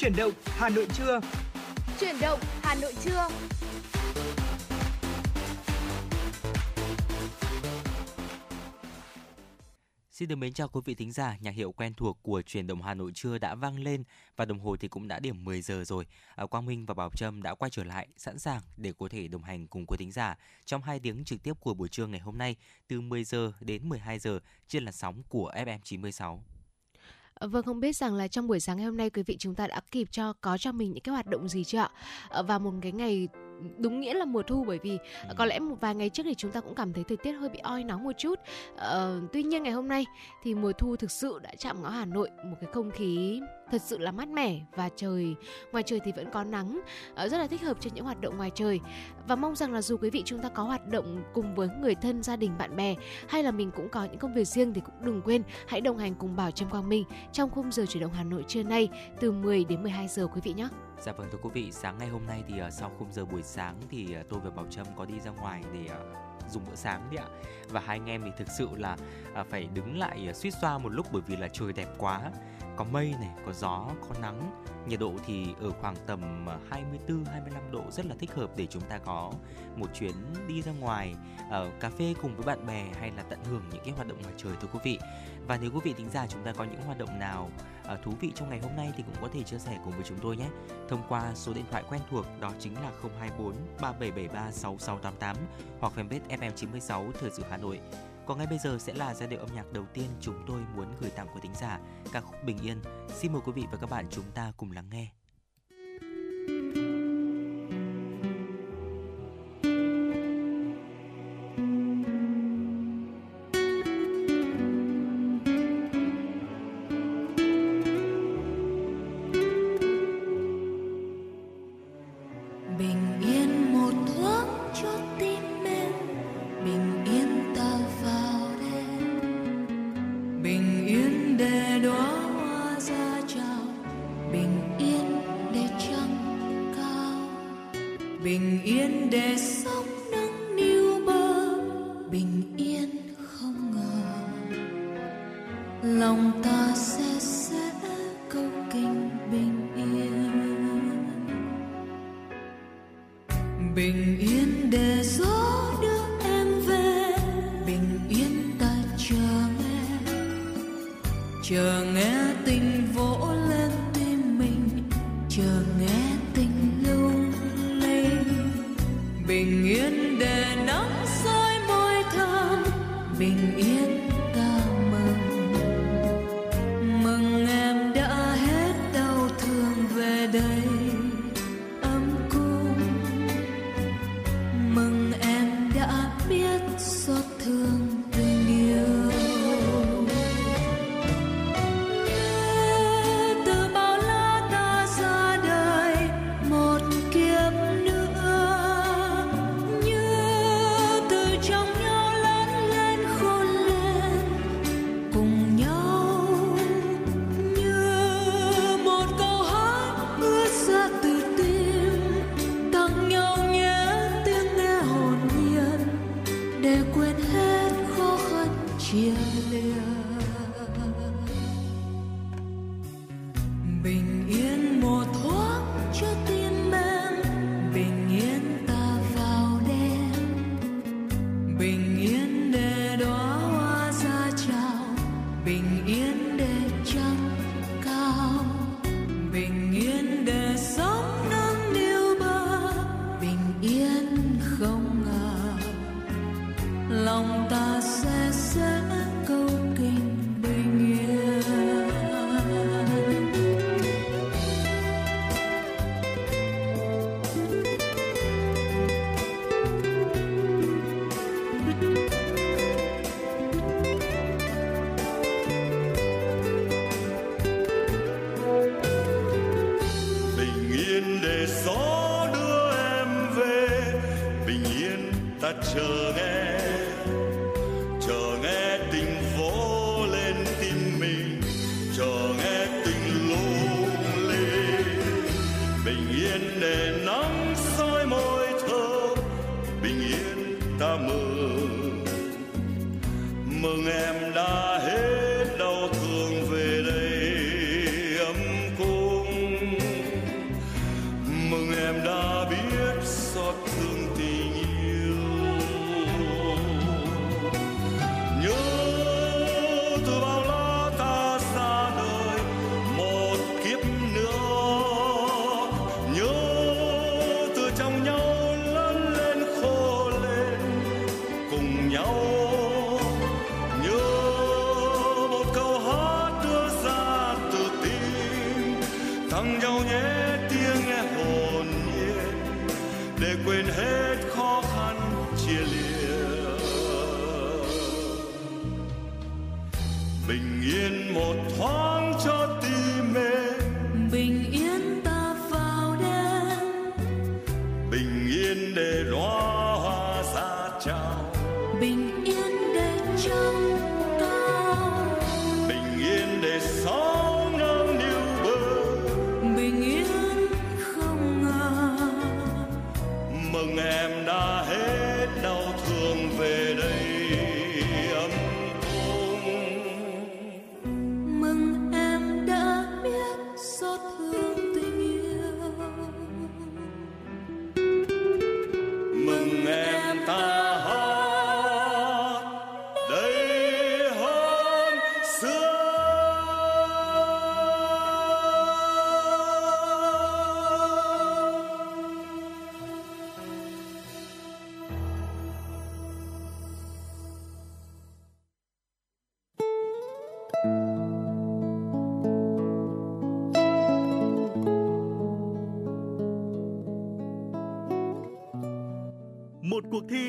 Chuyển động Hà Nội trưa. Chuyển động Hà Nội trưa. Xin được mến chào quý vị thính giả, nhạc hiệu quen thuộc của truyền động Hà Nội trưa đã vang lên và đồng hồ thì cũng đã điểm 10 giờ rồi. À, Quang Minh và Bảo Trâm đã quay trở lại sẵn sàng để có thể đồng hành cùng quý thính giả trong hai tiếng trực tiếp của buổi trưa ngày hôm nay từ 10 giờ đến 12 giờ trên làn sóng của FM 96. Ờ, vâng không biết rằng là trong buổi sáng ngày hôm nay quý vị chúng ta đã kịp cho, có cho mình những cái hoạt động gì chưa ạ? Ờ, và một cái ngày đúng nghĩa là mùa thu bởi vì ừ. có lẽ một vài ngày trước thì chúng ta cũng cảm thấy thời tiết hơi bị oi nóng một chút. Ờ, tuy nhiên ngày hôm nay thì mùa thu thực sự đã chạm ngõ Hà Nội một cái không khí thật sự là mát mẻ và trời ngoài trời thì vẫn có nắng uh, rất là thích hợp cho những hoạt động ngoài trời và mong rằng là dù quý vị chúng ta có hoạt động cùng với người thân gia đình bạn bè hay là mình cũng có những công việc riêng thì cũng đừng quên hãy đồng hành cùng Bảo Trâm Quang Minh trong khung giờ chuyển động Hà Nội trưa nay từ 10 đến 12 giờ quý vị nhé. Dạ vâng thưa quý vị, sáng ngày hôm nay thì uh, sau khung giờ buổi sáng thì uh, tôi và Bảo Trâm có đi ra ngoài để uh, dùng bữa sáng đấy ạ và hai anh em thì thực sự là uh, phải đứng lại uh, suýt xoa một lúc bởi vì là trời đẹp quá có mây này, có gió, có nắng. Nhiệt độ thì ở khoảng tầm 24 25 độ rất là thích hợp để chúng ta có một chuyến đi ra ngoài ở cà phê cùng với bạn bè hay là tận hưởng những cái hoạt động ngoài trời thưa quý vị. Và nếu quý vị tính ra chúng ta có những hoạt động nào uh, thú vị trong ngày hôm nay thì cũng có thể chia sẻ cùng với chúng tôi nhé. Thông qua số điện thoại quen thuộc đó chính là 024 3773 6688 hoặc fanpage FM96 Thời sự Hà Nội. Còn ngay bây giờ sẽ là giai điệu âm nhạc đầu tiên chúng tôi muốn gửi tặng của thính giả, ca khúc Bình Yên. Xin mời quý vị và các bạn chúng ta cùng lắng nghe.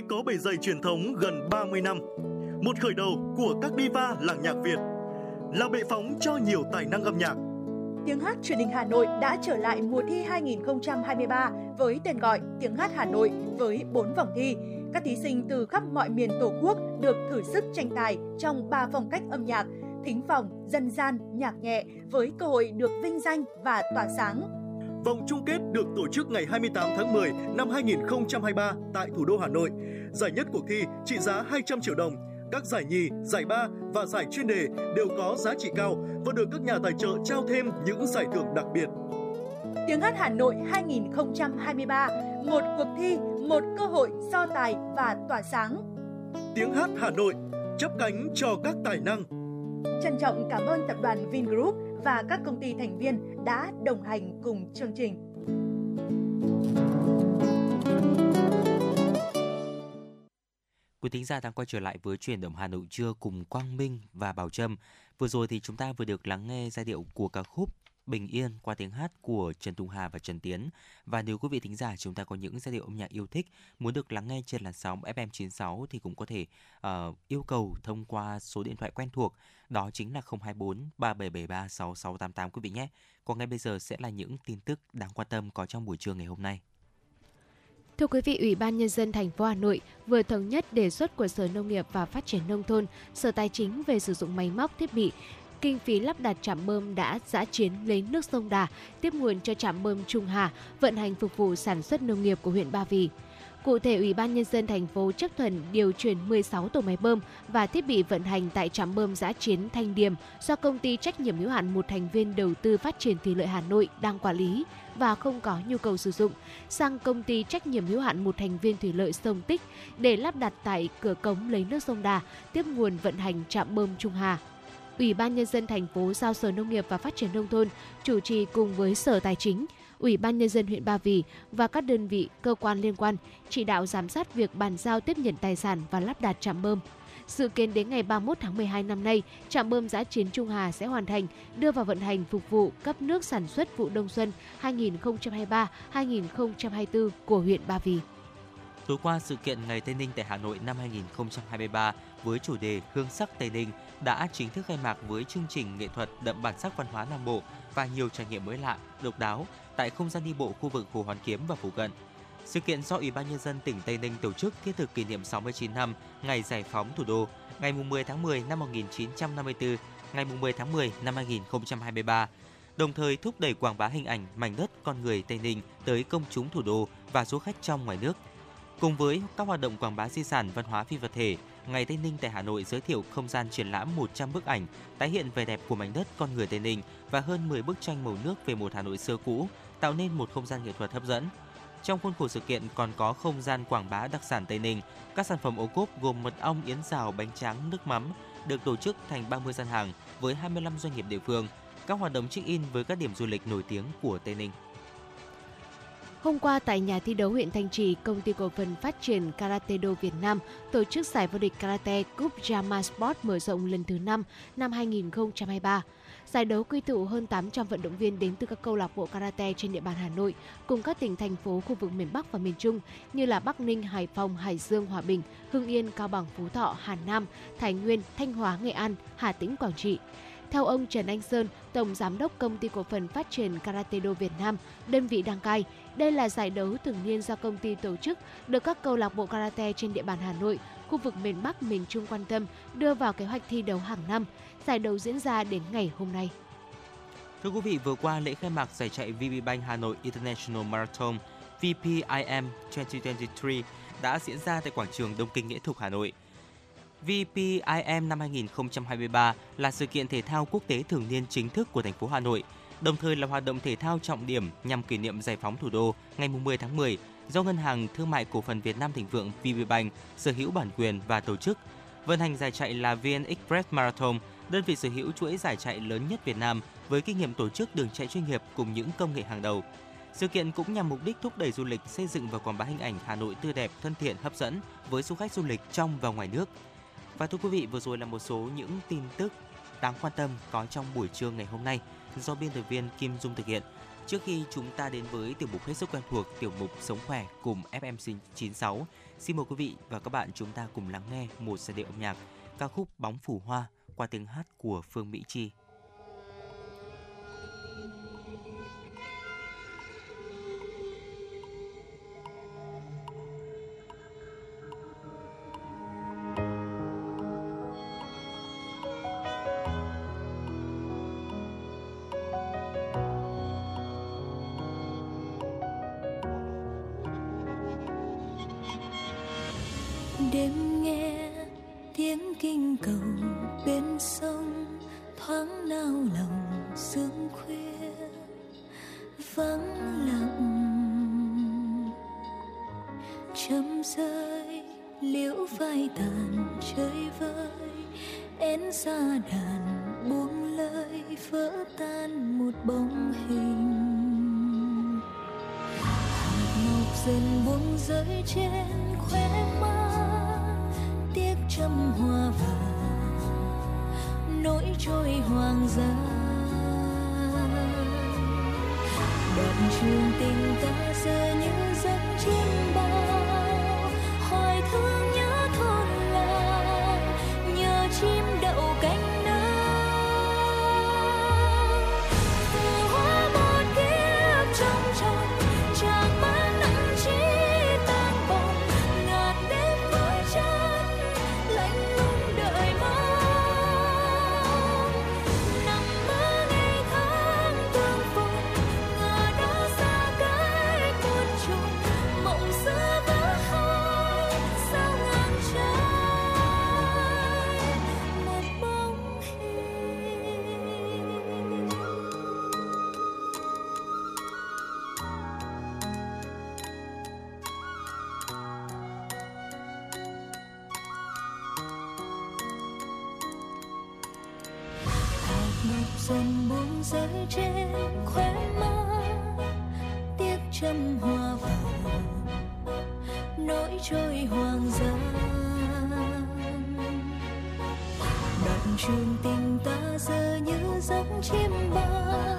Có bề dày truyền thống gần 30 năm. Một khởi đầu của các diva làng nhạc Việt. Là bệ phóng cho nhiều tài năng âm nhạc. Tiếng hát truyền hình Hà Nội đã trở lại mùa thi 2023 với tên gọi Tiếng hát Hà Nội với 4 vòng thi. Các thí sinh từ khắp mọi miền Tổ quốc được thử sức tranh tài trong 3 phong cách âm nhạc, thính phòng, dân gian, nhạc nhẹ với cơ hội được vinh danh và tỏa sáng. Vòng chung kết được tổ chức ngày 28 tháng 10 năm 2023 tại thủ đô Hà Nội. Giải nhất cuộc thi trị giá 200 triệu đồng. Các giải nhì, giải ba và giải chuyên đề đều có giá trị cao và được các nhà tài trợ trao thêm những giải thưởng đặc biệt. Tiếng hát Hà Nội 2023, một cuộc thi, một cơ hội so tài và tỏa sáng. Tiếng hát Hà Nội chấp cánh cho các tài năng. Trân trọng cảm ơn tập đoàn Vingroup và các công ty thành viên đã đồng hành cùng chương trình. Quý thính giả đang quay trở lại với truyền động Hà Nội trưa cùng Quang Minh và Bảo Trâm. Vừa rồi thì chúng ta vừa được lắng nghe giai điệu của ca khúc Bình Yên qua tiếng hát của Trần Tùng Hà và Trần Tiến. Và nếu quý vị thính giả chúng ta có những giai điệu âm nhạc yêu thích muốn được lắng nghe trên làn sóng FM96 thì cũng có thể uh, yêu cầu thông qua số điện thoại quen thuộc đó chính là 024 3773 6688 quý vị nhé. Còn ngay bây giờ sẽ là những tin tức đáng quan tâm có trong buổi trưa ngày hôm nay. Thưa quý vị, Ủy ban Nhân dân thành phố Hà Nội vừa thống nhất đề xuất của Sở Nông nghiệp và Phát triển Nông thôn, Sở Tài chính về sử dụng máy móc thiết bị. Kinh phí lắp đặt trạm bơm đã giã chiến lấy nước sông Đà, tiếp nguồn cho trạm bơm Trung Hà, vận hành phục vụ sản xuất nông nghiệp của huyện Ba Vì. Cụ thể, Ủy ban Nhân dân thành phố chấp thuận điều chuyển 16 tổ máy bơm và thiết bị vận hành tại trạm bơm giã chiến Thanh Điềm do công ty trách nhiệm hữu hạn một thành viên đầu tư phát triển thủy lợi Hà Nội đang quản lý và không có nhu cầu sử dụng sang công ty trách nhiệm hữu hạn một thành viên thủy lợi sông Tích để lắp đặt tại cửa cống lấy nước sông Đà, tiếp nguồn vận hành trạm bơm Trung Hà. Ủy ban nhân dân thành phố giao Sở Nông nghiệp và Phát triển nông thôn chủ trì cùng với Sở Tài chính, Ủy ban nhân dân huyện Ba Vì và các đơn vị cơ quan liên quan chỉ đạo giám sát việc bàn giao tiếp nhận tài sản và lắp đặt trạm bơm. Dự kiến đến ngày 31 tháng 12 năm nay, trạm bơm giã chiến Trung Hà sẽ hoàn thành đưa vào vận hành phục vụ cấp nước sản xuất vụ đông xuân 2023-2024 của huyện Ba Vì. Tối qua, sự kiện Ngày Tây Ninh tại Hà Nội năm 2023 với chủ đề Hương sắc Tây Ninh đã chính thức khai mạc với chương trình nghệ thuật đậm bản sắc văn hóa Nam Bộ và nhiều trải nghiệm mới lạ, độc đáo tại không gian đi bộ khu vực Hồ Hoàn Kiếm và phụ cận. Sự kiện do Ủy ban Nhân dân tỉnh Tây Ninh tổ chức thiết thực kỷ niệm 69 năm ngày giải phóng thủ đô, ngày 10 tháng 10 năm 1954, ngày 10 tháng 10 năm 2023, đồng thời thúc đẩy quảng bá hình ảnh mảnh đất con người Tây Ninh tới công chúng thủ đô và du khách trong ngoài nước. Cùng với các hoạt động quảng bá di sản văn hóa phi vật thể, Ngày Tây Ninh tại Hà Nội giới thiệu không gian triển lãm 100 bức ảnh tái hiện vẻ đẹp của mảnh đất con người Tây Ninh và hơn 10 bức tranh màu nước về một Hà Nội xưa cũ, tạo nên một không gian nghệ thuật hấp dẫn. Trong khuôn khổ sự kiện còn có không gian quảng bá đặc sản Tây Ninh, các sản phẩm ô cốp gồm mật ong, yến xào, bánh tráng, nước mắm được tổ chức thành 30 gian hàng với 25 doanh nghiệp địa phương, các hoạt động check-in với các điểm du lịch nổi tiếng của Tây Ninh. Hôm qua tại nhà thi đấu huyện Thanh Trì, công ty cổ phần phát triển Karate Do Việt Nam tổ chức giải vô địch Karate Cup Jama Sport mở rộng lần thứ 5 năm 2023. Giải đấu quy tụ hơn 800 vận động viên đến từ các câu lạc bộ karate trên địa bàn Hà Nội cùng các tỉnh thành phố khu vực miền Bắc và miền Trung như là Bắc Ninh, Hải Phòng, Hải Dương, Hòa Bình, Hưng Yên, Cao Bằng, Phú Thọ, Hà Nam, Thái Nguyên, Thanh Hóa, Nghệ An, Hà Tĩnh, Quảng Trị. Theo ông Trần Anh Sơn, Tổng Giám đốc Công ty Cổ phần Phát triển Karate Do Việt Nam, đơn vị đăng cai, đây là giải đấu thường niên do công ty tổ chức, được các câu lạc bộ karate trên địa bàn Hà Nội, khu vực miền Bắc, miền Trung quan tâm, đưa vào kế hoạch thi đấu hàng năm. Giải đấu diễn ra đến ngày hôm nay. Thưa quý vị, vừa qua lễ khai mạc giải chạy VPBank Hà Nội International Marathon VPIM 2023 đã diễn ra tại quảng trường Đông Kinh Nghĩa Thục Hà Nội. VPIM năm 2023 là sự kiện thể thao quốc tế thường niên chính thức của thành phố Hà Nội, đồng thời là hoạt động thể thao trọng điểm nhằm kỷ niệm giải phóng thủ đô ngày 10 tháng 10 do Ngân hàng Thương mại Cổ phần Việt Nam Thịnh Vượng VPBank sở hữu bản quyền và tổ chức. Vận hành giải chạy là VN Express Marathon, đơn vị sở hữu chuỗi giải chạy lớn nhất Việt Nam với kinh nghiệm tổ chức đường chạy chuyên nghiệp cùng những công nghệ hàng đầu. Sự kiện cũng nhằm mục đích thúc đẩy du lịch, xây dựng và quảng bá hình ảnh Hà Nội tươi đẹp, thân thiện, hấp dẫn với du khách du lịch trong và ngoài nước. Và thưa quý vị, vừa rồi là một số những tin tức đáng quan tâm có trong buổi trưa ngày hôm nay do biên tập viên Kim Dung thực hiện. Trước khi chúng ta đến với tiểu mục hết sức quen thuộc, tiểu mục Sống khỏe cùng FM 96, xin mời quý vị và các bạn chúng ta cùng lắng nghe một giai điệu âm nhạc ca khúc Bóng phủ hoa qua tiếng hát của Phương Mỹ Chi. Trường tình ta giờ như giấc chim bao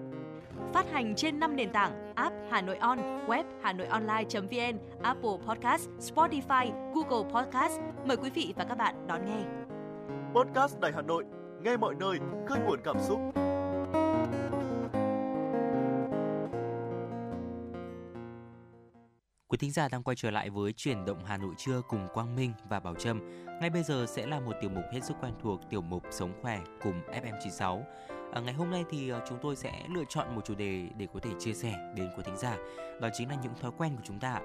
Phát hành trên 5 nền tảng app Hà Nội On, web Hà Nội Online.vn, Apple Podcast, Spotify, Google Podcast. Mời quý vị và các bạn đón nghe. Podcast Đài Hà Nội, nghe mọi nơi, khơi nguồn cảm xúc. Quý thính giả đang quay trở lại với chuyển động Hà Nội trưa cùng Quang Minh và Bảo Trâm. Ngay bây giờ sẽ là một tiểu mục hết sức quen thuộc, tiểu mục Sống khỏe cùng FM96. À, ngày hôm nay thì ờ, chúng tôi sẽ lựa chọn một chủ đề để có thể chia sẻ đến quý thính giả. Đó chính là những thói quen của chúng ta.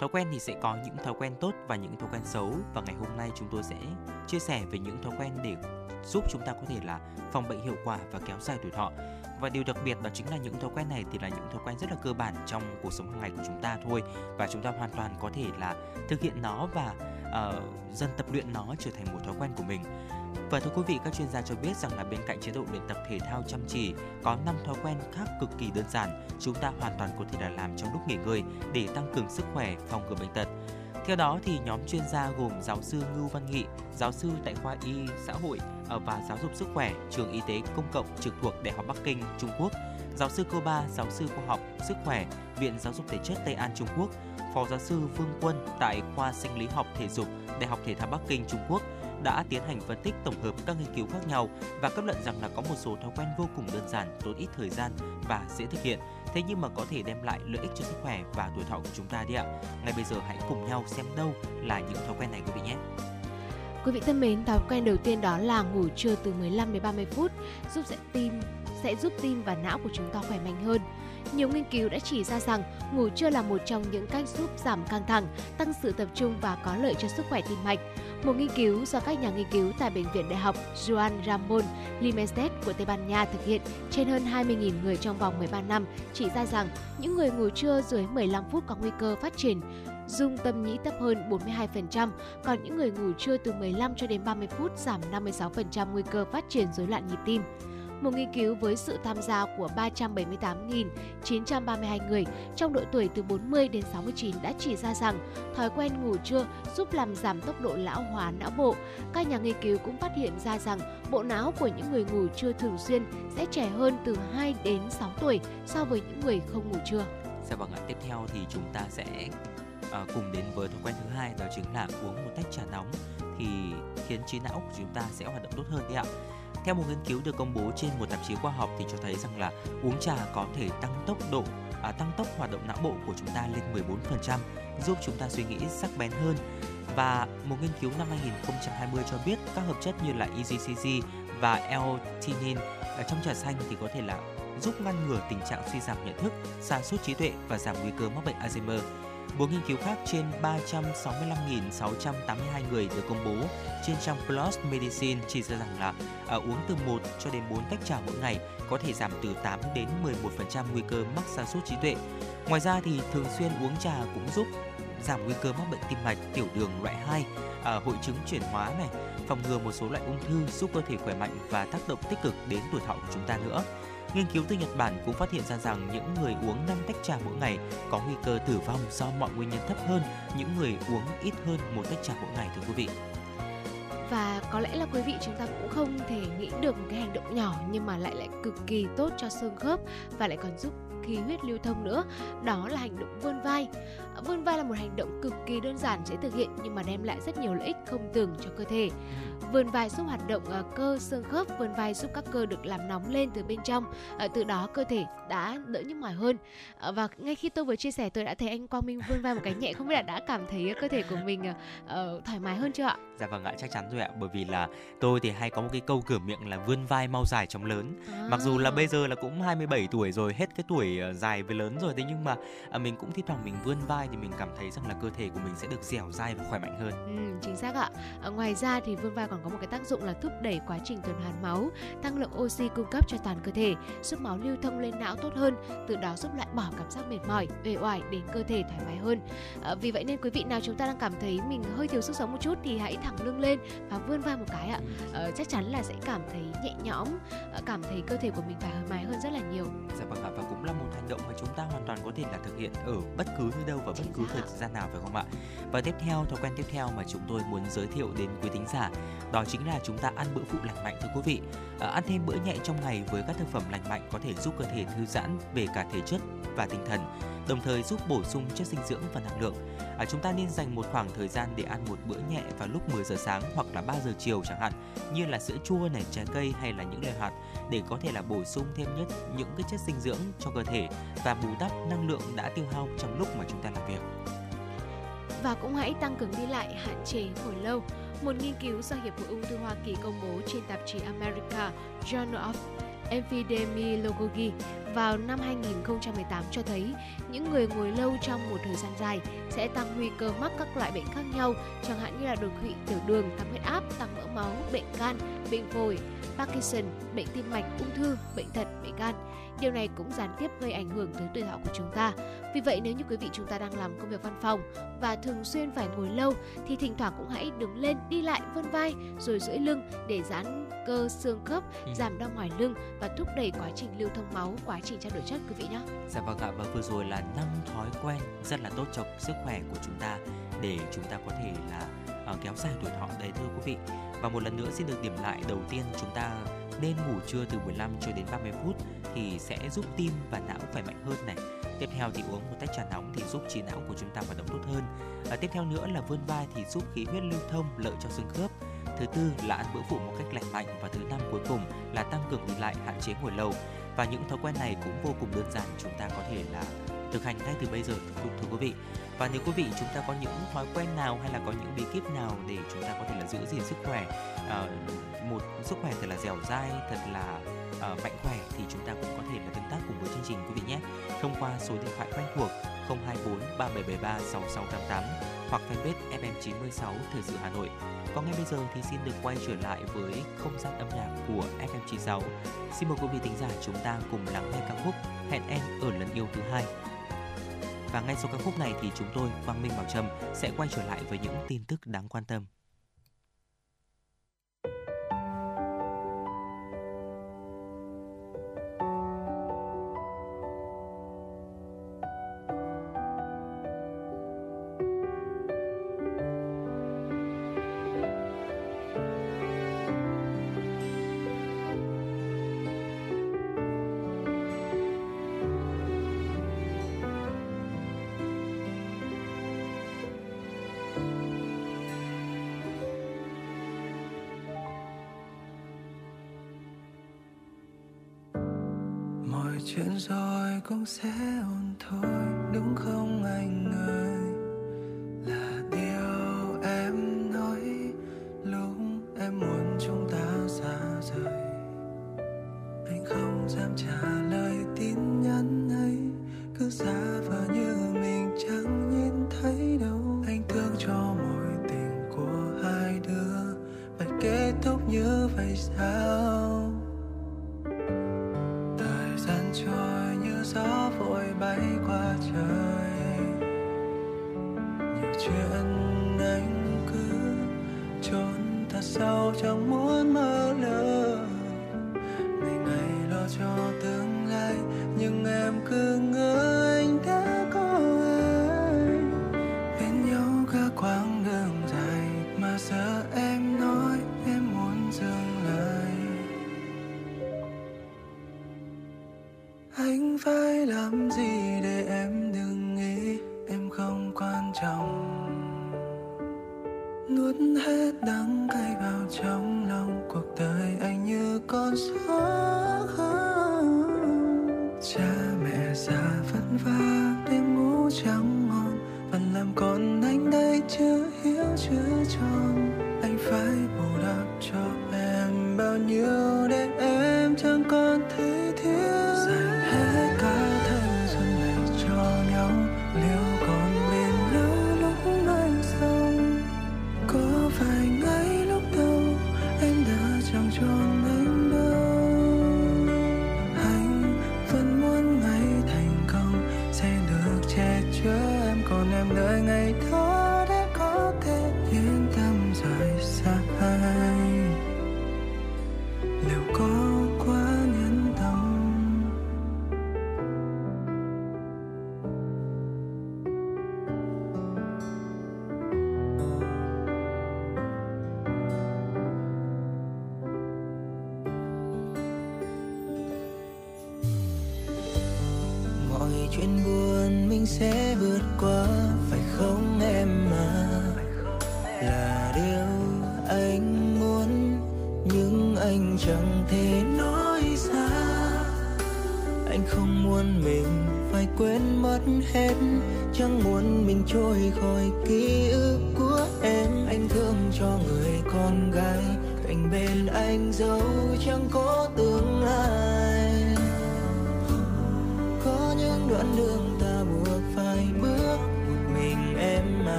Thói quen thì sẽ có những thói quen tốt và những thói quen xấu và ngày hôm nay chúng tôi sẽ chia sẻ về những thói quen để giúp chúng ta có thể là phòng bệnh hiệu quả và kéo dài tuổi thọ. Và điều đặc biệt đó chính là những thói quen này thì là những thói quen rất là cơ bản trong cuộc sống hàng ngày của chúng ta thôi và chúng ta hoàn toàn có thể là thực hiện nó và Ờ, uh, dần tập luyện nó trở thành một thói quen của mình. Và thưa quý vị, các chuyên gia cho biết rằng là bên cạnh chế độ luyện tập thể thao chăm chỉ, có 5 thói quen khác cực kỳ đơn giản chúng ta hoàn toàn có thể là làm trong lúc nghỉ ngơi để tăng cường sức khỏe, phòng ngừa bệnh tật. Theo đó thì nhóm chuyên gia gồm giáo sư Ngưu Văn Nghị, giáo sư tại khoa y xã hội ờ, và giáo dục sức khỏe, trường y tế công cộng trực thuộc Đại học Bắc Kinh, Trung Quốc, giáo sư Cô Ba, giáo sư khoa học sức khỏe, Viện Giáo dục Thể chất Tây An Trung Quốc, phó giáo sư Vương Quân tại khoa sinh lý học thể dục, Đại học Thể thao Bắc Kinh Trung Quốc đã tiến hành phân tích tổng hợp các nghiên cứu khác nhau và kết luận rằng là có một số thói quen vô cùng đơn giản, tốn ít thời gian và dễ thực hiện, thế nhưng mà có thể đem lại lợi ích cho sức khỏe và tuổi thọ của chúng ta đi ạ. Ngay bây giờ hãy cùng nhau xem đâu là những thói quen này quý vị nhé. Quý vị thân mến, thói quen đầu tiên đó là ngủ trưa từ 15 đến 30 phút giúp sẽ tim sẽ giúp tim và não của chúng ta khỏe mạnh hơn. Nhiều nghiên cứu đã chỉ ra rằng ngủ trưa là một trong những cách giúp giảm căng thẳng, tăng sự tập trung và có lợi cho sức khỏe tim mạch. Một nghiên cứu do các nhà nghiên cứu tại Bệnh viện Đại học Juan Ramon Limestet của Tây Ban Nha thực hiện trên hơn 20.000 người trong vòng 13 năm chỉ ra rằng những người ngủ trưa dưới 15 phút có nguy cơ phát triển dung tâm nhĩ thấp hơn 42%, còn những người ngủ trưa từ 15 cho đến 30 phút giảm 56% nguy cơ phát triển rối loạn nhịp tim. Một nghiên cứu với sự tham gia của 378.932 người trong độ tuổi từ 40 đến 69 đã chỉ ra rằng thói quen ngủ trưa giúp làm giảm tốc độ lão hóa não bộ. Các nhà nghiên cứu cũng phát hiện ra rằng bộ não của những người ngủ trưa thường xuyên sẽ trẻ hơn từ 2 đến 6 tuổi so với những người không ngủ trưa. Dạ vâng ạ, tiếp theo thì chúng ta sẽ à, cùng đến với thói quen thứ hai đó chính là uống một tách trà nóng thì khiến trí não của chúng ta sẽ hoạt động tốt hơn đấy ạ. Theo một nghiên cứu được công bố trên một tạp chí khoa học thì cho thấy rằng là uống trà có thể tăng tốc độ à, tăng tốc hoạt động não bộ của chúng ta lên 14%, giúp chúng ta suy nghĩ sắc bén hơn. Và một nghiên cứu năm 2020 cho biết các hợp chất như là EGCG và L-theanine ở trong trà xanh thì có thể là giúp ngăn ngừa tình trạng suy giảm nhận thức, sa sút trí tuệ và giảm nguy cơ mắc bệnh Alzheimer. Một nghiên cứu khác trên 365.682 người được công bố trên trang PLOS Medicine chỉ ra rằng là à, uống từ 1 cho đến 4 tách trà mỗi ngày có thể giảm từ 8 đến 11% nguy cơ mắc sa sút trí tuệ. Ngoài ra thì thường xuyên uống trà cũng giúp giảm nguy cơ mắc bệnh tim mạch, tiểu đường loại 2, à, hội chứng chuyển hóa này, phòng ngừa một số loại ung thư, giúp cơ thể khỏe mạnh và tác động tích cực đến tuổi thọ của chúng ta nữa. Nghiên cứu từ Nhật Bản cũng phát hiện ra rằng những người uống 5 tách trà mỗi ngày có nguy cơ tử vong do mọi nguyên nhân thấp hơn những người uống ít hơn một tách trà mỗi ngày thưa quý vị. Và có lẽ là quý vị chúng ta cũng không thể nghĩ được một cái hành động nhỏ nhưng mà lại lại cực kỳ tốt cho xương khớp và lại còn giúp khí huyết lưu thông nữa, đó là hành động vươn vai. À, Vươn vai là một hành động cực kỳ đơn giản dễ thực hiện nhưng mà đem lại rất nhiều lợi ích không tưởng cho cơ thể. Vươn vai giúp hoạt động ờ, cơ xương khớp, vươn vai giúp các cơ được làm nóng lên từ bên trong, Ờ, từ đó cơ thể đã đỡ nhức mỏi hơn. Ờ, Và ngay khi tôi vừa chia sẻ tôi đã thấy anh Quang Minh vươn vai một cái nhẹ, không biết là đã cảm thấy cơ thể của mình thoải mái hơn chưa ạ? Dạ vâng ạ, chắc chắn rồi ạ, bởi vì là tôi thì hay có một cái câu cửa miệng là vươn vai mau dài chóng lớn. Mặc dù là À. bây giờ là cũng 27 tuổi rồi, hết cái tuổi dài với lớn rồi thế nhưng mà à, mình cũng thi thoảng mình vươn vai thì mình cảm thấy rằng là cơ thể của mình sẽ được dẻo dai và khỏe mạnh hơn. Ừ, chính xác ạ. À, ngoài ra thì vươn vai còn có một cái tác dụng là thúc đẩy quá trình tuần hoàn máu, tăng lượng oxy cung cấp cho toàn cơ thể, giúp máu lưu thông lên não tốt hơn, từ đó giúp loại bỏ cảm giác mệt mỏi, uể oải đến cơ thể thoải mái hơn. À, vì vậy nên quý vị nào chúng ta đang cảm thấy mình hơi thiếu sức sống một chút thì hãy thẳng lưng lên và vươn vai một cái ạ. Ờ, chắc chắn là sẽ cảm thấy nhẹ nhõm, cảm thấy cơ thể của mình thoải mái hơn rất là nhiều. Dạ vâng ạ, và cũng là một hành động mà chúng ta hoàn toàn có thể là thực hiện ở bất cứ nơi đâu và bất cứ thời gian nào phải không ạ? Và tiếp theo, thói quen tiếp theo mà chúng tôi muốn giới thiệu đến quý thính giả đó chính là chúng ta ăn bữa phụ lành mạnh thưa quý vị. À, ăn thêm bữa nhẹ trong ngày với các thực phẩm lành mạnh có thể giúp cơ thể thư giãn về cả thể chất và tinh thần, đồng thời giúp bổ sung chất dinh dưỡng và năng lượng. À, chúng ta nên dành một khoảng thời gian để ăn một bữa nhẹ vào lúc 10 giờ sáng hoặc là 3 giờ chiều chẳng hạn, như là sữa chua này, trái cây hay là những loại hạt để có thể là bổ sung thêm nhất những cái chất dinh dưỡng cho cơ thể và bù đắp năng lượng đã tiêu hao trong lúc mà chúng ta làm việc. và cũng hãy tăng cường đi lại, hạn chế ngồi lâu. Một nghiên cứu do Hiệp hội Ung thư Hoa Kỳ công bố trên tạp chí America Journal of Epidemiology vào năm 2018 cho thấy những người ngồi lâu trong một thời gian dài sẽ tăng nguy cơ mắc các loại bệnh khác nhau, chẳng hạn như là đột quỵ, tiểu đường, tăng huyết áp, tăng mỡ máu, bệnh gan, bệnh phổi, Parkinson, bệnh tim mạch, ung thư, bệnh thận, bệnh gan. Điều này cũng gián tiếp gây ảnh hưởng tới tuổi thọ của chúng ta. Vì vậy nếu như quý vị chúng ta đang làm công việc văn phòng và thường xuyên phải ngồi lâu thì thỉnh thoảng cũng hãy đứng lên đi lại vươn vai rồi duỗi lưng để giãn cơ xương khớp, Ừ. giảm đau mỏi lưng và thúc đẩy quá trình lưu thông máu, quá trình trao đổi chất quý vị nhé. Dạ vâng ạ, và vừa rồi là năm thói quen rất là tốt cho sức khỏe của chúng ta để chúng ta có thể là uh, kéo dài tuổi thọ đấy thưa quý vị. Và một lần nữa xin được điểm lại đầu tiên chúng ta nên ngủ trưa từ 15 cho đến 30 phút thì sẽ giúp tim và não khỏe mạnh hơn này. Tiếp theo thì uống một tách trà nóng thì giúp trí não của chúng ta hoạt động tốt hơn. Và tiếp theo nữa là vươn vai thì giúp khí huyết lưu thông lợi cho xương khớp. Thứ tư là ăn bữa phụ một cách lành mạnh và thứ năm cuối cùng là tăng cường đi lại, hạn chế ngồi lâu. Và những thói quen này cũng vô cùng đơn giản chúng ta có thể là thực hành ngay từ bây giờ thưa, thưa quý vị. Và nếu quý vị chúng ta có những thói quen nào hay là có những bí kíp nào để chúng ta có thể là giữ gìn sức khỏe ờ, một sức khỏe thật là dẻo dai, thật là ờ, mạnh khỏe thì chúng ta cũng có thể là tương tác cùng với chương trình quý vị nhé. Thông qua số điện thoại quen thuộc 024 3773 6688 hoặc fanpage FM96 Thời sự Hà Nội. Còn ngay bây giờ thì xin được quay trở lại với không gian âm nhạc của FM96. Xin mời quý vị thính giả chúng ta cùng lắng nghe ca khúc Hẹn em ở lần yêu thứ hai. Và ngay sau ca khúc này thì chúng tôi, Quang Minh Bảo Trâm sẽ quay trở lại với những tin tức đáng quan tâm. Rồi cũng sẽ ổn thôi nuốt hết đắng cay vào trong lòng. Cuộc đời anh như con sói cha mẹ già vất vả đêm ngủ trắng ngon vẫn làm con anh đây chưa hiểu chưa cho.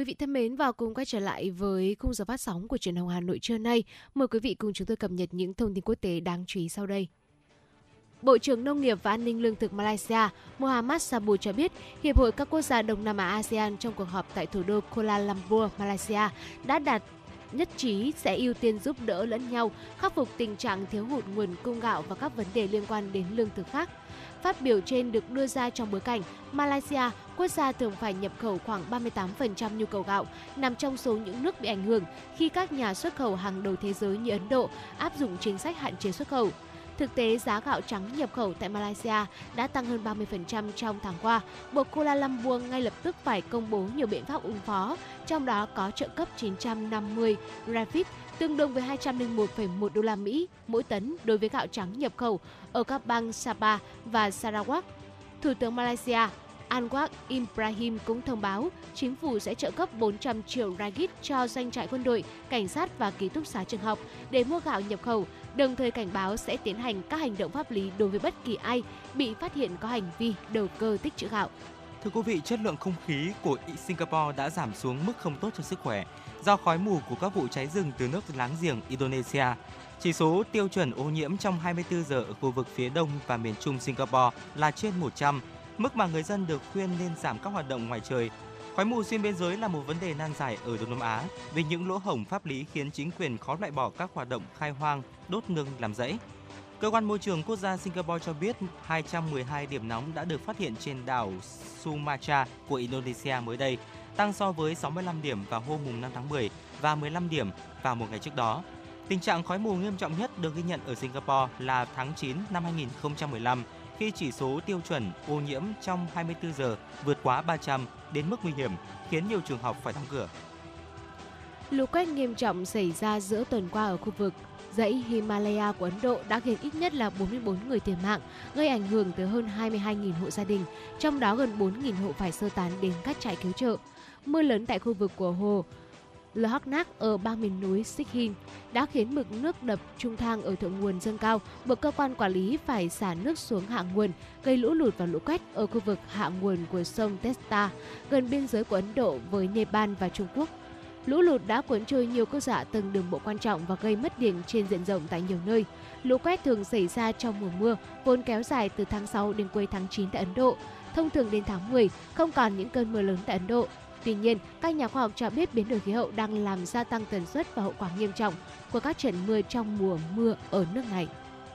Quý vị thân mến và cùng quay trở lại với khung giờ phát sóng của truyền hình Hà Nội trưa nay. Mời quý vị cùng chúng tôi cập nhật những thông tin quốc tế đáng chú ý sau đây. Bộ trưởng Nông nghiệp và An ninh Lương thực Malaysia Muhammad Sabu cho biết, Hiệp hội các quốc gia Đông Nam Á ASEAN trong cuộc họp tại thủ đô Kuala Lumpur, Malaysia đã đạt nhất trí sẽ ưu tiên giúp đỡ lẫn nhau, khắc phục tình trạng thiếu hụt nguồn cung gạo và các vấn đề liên quan đến lương thực khác. Phát biểu trên được đưa ra trong bối cảnh Malaysia, quốc gia thường phải nhập khẩu khoảng 38% nhu cầu gạo, nằm trong số những nước bị ảnh hưởng khi các nhà xuất khẩu hàng đầu thế giới như Ấn Độ áp dụng chính sách hạn chế xuất khẩu. Thực tế, giá gạo trắng nhập khẩu tại Malaysia đã tăng hơn 30% trong tháng qua. Bộ Kuala Lumpur ngay lập tức phải công bố nhiều biện pháp ứng phó, trong đó có trợ cấp 950 ringgit tương đương với 201,1 đô la Mỹ mỗi tấn đối với gạo trắng nhập khẩu ở các bang Sabah và Sarawak. Thủ tướng Malaysia Anwar Ibrahim cũng thông báo chính phủ sẽ trợ cấp 400 triệu ringgit cho doanh trại quân đội, cảnh sát và ký túc xá trường học để mua gạo nhập khẩu, đồng thời cảnh báo sẽ tiến hành các hành động pháp lý đối với bất kỳ ai bị phát hiện có hành vi đầu cơ tích trữ gạo. Thưa quý vị, chất lượng không khí của Singapore đã giảm xuống mức không tốt cho sức khỏe do khói mù của các vụ cháy rừng từ nước láng giềng Indonesia. Chỉ số tiêu chuẩn ô nhiễm trong 24 giờ ở khu vực phía đông và miền trung Singapore là trên 100, mức mà người dân được khuyên nên giảm các hoạt động ngoài trời. Khói mù xuyên biên giới là một vấn đề nan giải ở Đông Nam Á vì những lỗ hổng pháp lý khiến chính quyền khó loại bỏ các hoạt động khai hoang, đốt nương làm rẫy. Cơ quan môi trường quốc gia Singapore cho biết 212 điểm nóng đã được phát hiện trên đảo Sumatra của Indonesia mới đây, tăng so với 65 điểm vào hôm 5 tháng 10 và 15 điểm vào một ngày trước đó. Tình trạng khói mù nghiêm trọng nhất được ghi nhận ở Singapore là tháng 9 năm 2015 khi chỉ số tiêu chuẩn ô nhiễm trong 24 giờ vượt quá 300 đến mức nguy hiểm, khiến nhiều trường học phải đóng cửa. Lũ quét nghiêm trọng xảy ra giữa tuần qua ở khu vực dãy Himalaya của Ấn Độ đã khiến ít nhất là 44 người thiệt mạng, gây ảnh hưởng tới hơn 22.000 hộ gia đình, trong đó gần 4.000 hộ phải sơ tán đến các trại cứu trợ. Mưa lớn tại khu vực của hồ Lohaknak ở bang miền núi Sikkim đã khiến mực nước đập trung thang ở thượng nguồn dâng cao, buộc cơ quan quản lý phải xả nước xuống hạ nguồn, gây lũ lụt và lũ quét ở khu vực hạ nguồn của sông Testa, gần biên giới của Ấn Độ với Nepal và Trung Quốc. Lũ lụt đã cuốn trôi nhiều cơ sở từng đường bộ quan trọng và gây mất điện trên diện rộng tại nhiều nơi. Lũ quét thường xảy ra trong mùa mưa, vốn kéo dài từ tháng 6 đến cuối tháng 9 tại Ấn Độ. Thông thường đến tháng 10, không còn những cơn mưa lớn tại Ấn Độ. Tuy nhiên, các nhà khoa học cho biết biến đổi khí hậu đang làm gia tăng tần suất và hậu quả nghiêm trọng của các trận mưa trong mùa mưa ở nước này.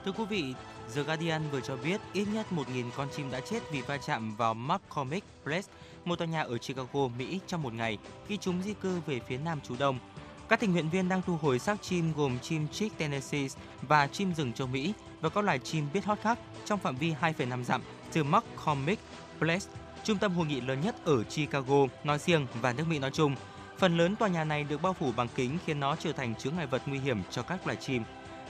Thưa quý vị, The Guardian vừa cho biết ít nhất 1.000 con chim đã chết vì va chạm vào McCormick Place, một tòa nhà ở Chicago, Mỹ trong một ngày khi chúng di cư về phía nam Trung Đông. Các tình nguyện viên đang thu hồi xác chim gồm chim chick Tennessee và chim rừng châu Mỹ và các loài chim biết hót khác trong phạm vi 2,5 dặm từ McCormick Place, trung tâm hội nghị lớn nhất ở Chicago nói riêng và nước Mỹ nói chung. Phần lớn tòa nhà này được bao phủ bằng kính khiến nó trở thành chướng ngại vật nguy hiểm cho các loài chim.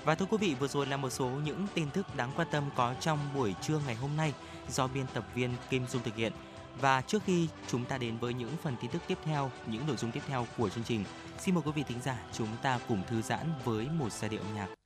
Và thưa quý vị, vừa rồi là một số những tin tức đáng quan tâm có trong buổi trưa ngày hôm nay do biên tập viên Kim Dung thực hiện. Và trước khi chúng ta đến với những phần tin tức tiếp theo, những nội dung tiếp theo của chương trình, xin mời quý vị thính giả chúng ta cùng thư giãn với một giai điệu âm nhạc.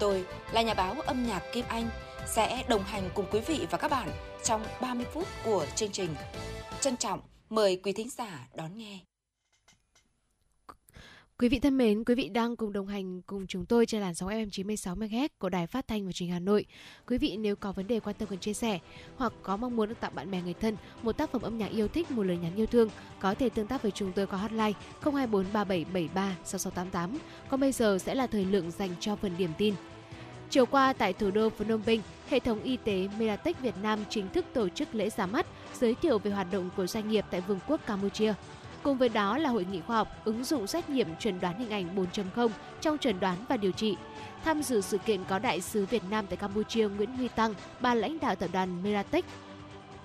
Tôi là nhà báo âm nhạc Kim Anh sẽ đồng hành cùng quý vị và các bạn trong 30 phút của chương trình. Trân trọng mời quý thính giả đón nghe. Quý vị thân mến, quý vị đang cùng đồng hành cùng chúng tôi trên làn sóng FM 96 MHz của Đài Phát thanh và Truyền hình Hà Nội. Quý vị nếu có vấn đề quan tâm cần chia sẻ hoặc có mong muốn được tặng bạn bè người thân một tác phẩm âm nhạc yêu thích, một lời nhắn yêu thương, có thể tương tác với chúng tôi qua hotline 0243773 6688. Còn bây giờ sẽ là thời lượng dành cho phần điểm tin. Chiều qua tại thủ đô Phnom Penh, hệ thống y tế Meratech Việt Nam chính thức tổ chức lễ ra mắt, giới thiệu về hoạt động của doanh nghiệp tại Vương quốc Campuchia. Cùng với đó là hội nghị khoa học ứng dụng xét nghiệm chuẩn đoán hình ảnh 4.0 trong chuẩn đoán và điều trị. Tham dự sự kiện có đại sứ Việt Nam tại Campuchia Nguyễn Huy Tăng, ban lãnh đạo tập đoàn Meratech,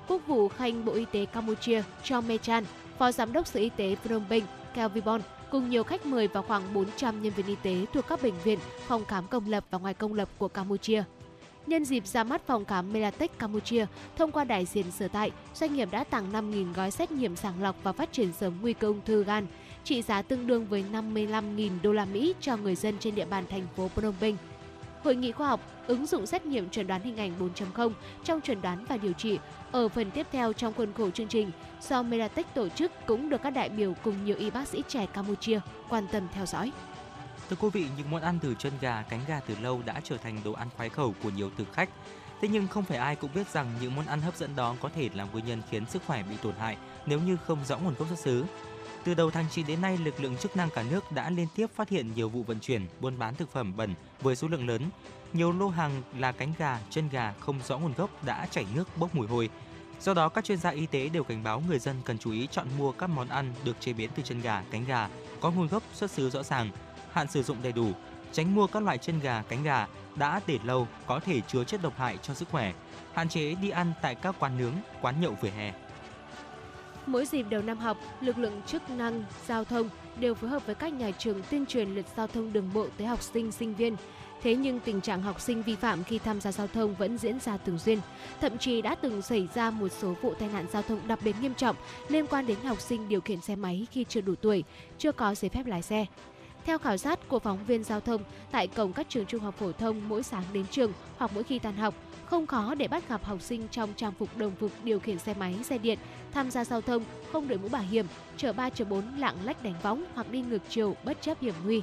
Quốc vụ Khanh Bộ Y tế Campuchia Cho Mechan, Phó Giám đốc Sở Y tế Phnom Penh Kelvibon cùng nhiều khách mời và khoảng 400 nhân viên y tế thuộc các bệnh viện, phòng khám công lập và ngoài công lập của Campuchia. Nhân dịp ra mắt phòng khám Melatech Campuchia, thông qua đại diện sở tại, doanh nghiệp đã tặng 5.000 gói xét nghiệm sàng lọc và phát triển sớm nguy cơ ung thư gan, trị giá tương đương với 55.000 đô la Mỹ cho người dân trên địa bàn thành phố Phnom Penh. Hội nghị khoa học ứng dụng xét nghiệm chuẩn đoán hình ảnh 4.0 trong chuẩn đoán và điều trị ở phần tiếp theo trong khuôn khổ chương trình do Melatech tổ chức cũng được các đại biểu cùng nhiều y bác sĩ trẻ Campuchia quan tâm theo dõi. Thưa quý vị, những món ăn từ chân gà, cánh gà từ lâu đã trở thành đồ ăn khoái khẩu của nhiều thực khách. Thế nhưng không phải ai cũng biết rằng những món ăn hấp dẫn đó có thể là nguyên nhân khiến sức khỏe bị tổn hại nếu như không rõ nguồn gốc xuất xứ. Từ đầu tháng 9 đến nay, lực lượng chức năng cả nước đã liên tiếp phát hiện nhiều vụ vận chuyển, buôn bán thực phẩm bẩn với số lượng lớn. Nhiều lô hàng là cánh gà, chân gà không rõ nguồn gốc đã chảy nước bốc mùi hôi. Do đó, các chuyên gia y tế đều cảnh báo người dân cần chú ý chọn mua các món ăn được chế biến từ chân gà, cánh gà có nguồn gốc xuất xứ rõ ràng, hạn sử dụng đầy đủ, tránh mua các loại chân gà, cánh gà đã để lâu có thể chứa chất độc hại cho sức khỏe, hạn chế đi ăn tại các quán nướng, quán nhậu vỉa hè. Mỗi dịp đầu năm học, lực lượng chức năng giao thông đều phối hợp với các nhà trường tuyên truyền luật giao thông đường bộ tới học sinh, sinh viên. Thế nhưng tình trạng học sinh vi phạm khi tham gia giao thông vẫn diễn ra thường xuyên. Thậm chí đã từng xảy ra một số vụ tai nạn giao thông đặc biệt nghiêm trọng liên quan đến học sinh điều khiển xe máy khi chưa đủ tuổi, chưa có giấy phép lái xe. Theo khảo sát của phóng viên giao thông tại cổng các trường trung học phổ thông mỗi sáng đến trường hoặc mỗi khi tan học, không khó để bắt gặp học sinh trong trang phục đồng phục điều khiển xe máy, xe điện, tham gia giao thông, không đội mũ bảo hiểm, chở 3 chở 4 lạng lách đánh võng hoặc đi ngược chiều bất chấp hiểm nguy.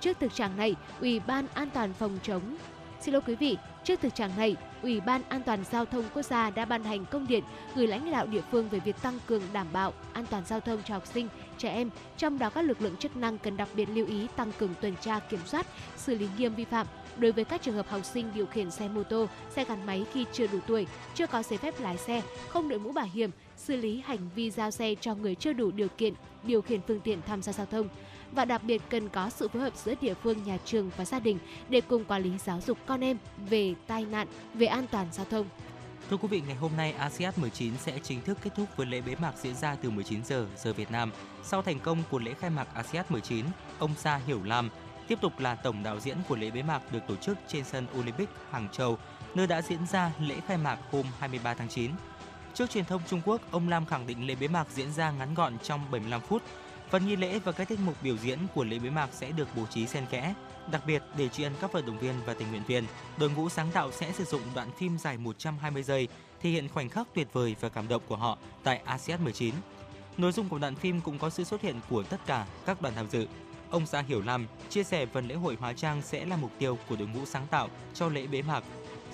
Trước thực trạng này, Ủy ban An toàn phòng chống Xin lỗi quý vị, trước thực trạng này, Ủy ban An toàn giao thông quốc gia đã ban hành công điện gửi lãnh đạo địa phương về việc tăng cường đảm bảo an toàn giao thông cho học sinh, trẻ em, trong đó các lực lượng chức năng cần đặc biệt lưu ý tăng cường tuần tra kiểm soát, xử lý nghiêm vi phạm. Đối với các trường hợp học sinh điều khiển xe mô tô, xe gắn máy khi chưa đủ tuổi, chưa có giấy phép lái xe, không đội mũ bảo hiểm, xử lý hành vi giao xe cho người chưa đủ điều kiện điều khiển phương tiện tham gia giao thông và đặc biệt cần có sự phối hợp giữa địa phương, nhà trường và gia đình để cùng quản lý giáo dục con em về tai nạn, về an toàn giao thông. Thưa quý vị, ngày hôm nay ASEAN 19 sẽ chính thức kết thúc với lễ bế mạc diễn ra từ 19 giờ giờ Việt Nam. Sau thành công của lễ khai mạc ASEAN 19, ông Sa Hiểu Lam tiếp tục là tổng đạo diễn của lễ bế mạc được tổ chức trên sân Olympic Hàng Châu, nơi đã diễn ra lễ khai mạc hôm 23 tháng 9. Trước truyền thông Trung Quốc, ông Lam khẳng định lễ bế mạc diễn ra ngắn gọn trong 75 phút. Phần nghi lễ và các tiết mục biểu diễn của lễ bế mạc sẽ được bố trí xen kẽ. Đặc biệt, để tri ân các vận động viên và tình nguyện viên, đội ngũ sáng tạo sẽ sử dụng đoạn phim dài 120 giây thể hiện khoảnh khắc tuyệt vời và cảm động của họ tại ASEAN 19. Nội dung của đoạn phim cũng có sự xuất hiện của tất cả các đoàn tham dự. Ông Sa Hiểu Lam chia sẻ phần lễ hội hóa trang sẽ là mục tiêu của đội ngũ sáng tạo cho lễ bế mạc.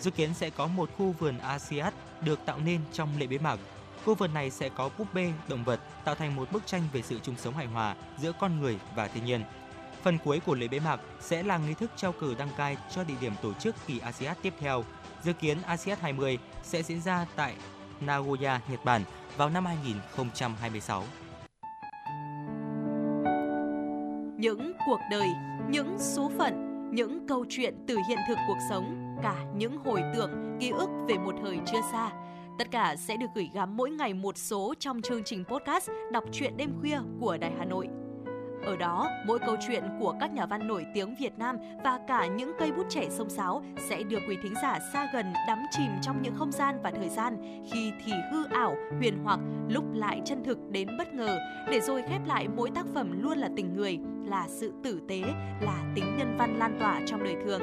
Dự kiến sẽ có một khu vườn ASEAN được tạo nên trong lễ bế mạc. Khu vườn này sẽ có búp bê, động vật tạo thành một bức tranh về sự chung sống hài hòa giữa con người và thiên nhiên. Phần cuối của lễ bế mạc sẽ là nghi thức trao cử đăng cai cho địa điểm tổ chức kỳ ASEAN tiếp theo. Dự kiến ASEAN 20 sẽ diễn ra tại Nagoya, Nhật Bản vào năm 2026. Những cuộc đời, những số phận, những câu chuyện từ hiện thực cuộc sống cả những hồi tưởng, ký ức về một thời chưa xa. Tất cả sẽ được gửi gắm mỗi ngày một số trong chương trình podcast Đọc truyện đêm khuya của Đài Hà Nội. Ở đó, mỗi câu chuyện của các nhà văn nổi tiếng Việt Nam và cả những cây bút trẻ sông sáo sẽ đưa quý thính giả xa gần đắm chìm trong những không gian và thời gian khi thì hư ảo, huyền hoặc, lúc lại chân thực đến bất ngờ, để rồi khép lại mỗi tác phẩm luôn là tình người, là sự tử tế, là tính nhân văn lan tỏa trong đời thường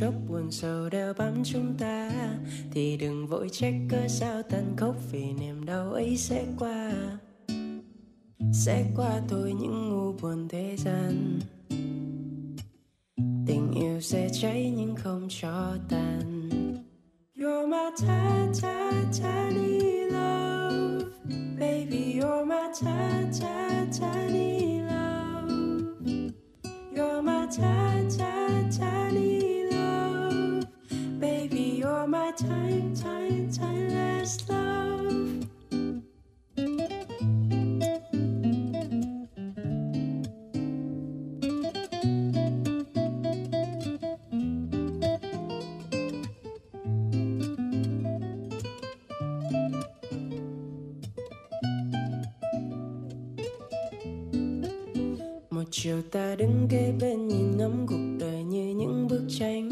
Chốc buồn sầu đeo bám chúng ta thì đừng vội trách cớ sao tàn khốc vì niềm đau ấy sẽ qua sẽ qua thôi những ngu buồn thế gian tình yêu sẽ cháy nhưng không cho tàn You're my tiny, tiny, tiny love. Baby, you're my tiny, tiny, tiny love. You're my tiny, tiny, tiny love you're my tiny, tiny, tiniest love. Chiều ta đứng kế bên nhìn ngắm cuộc đời như những bức tranh.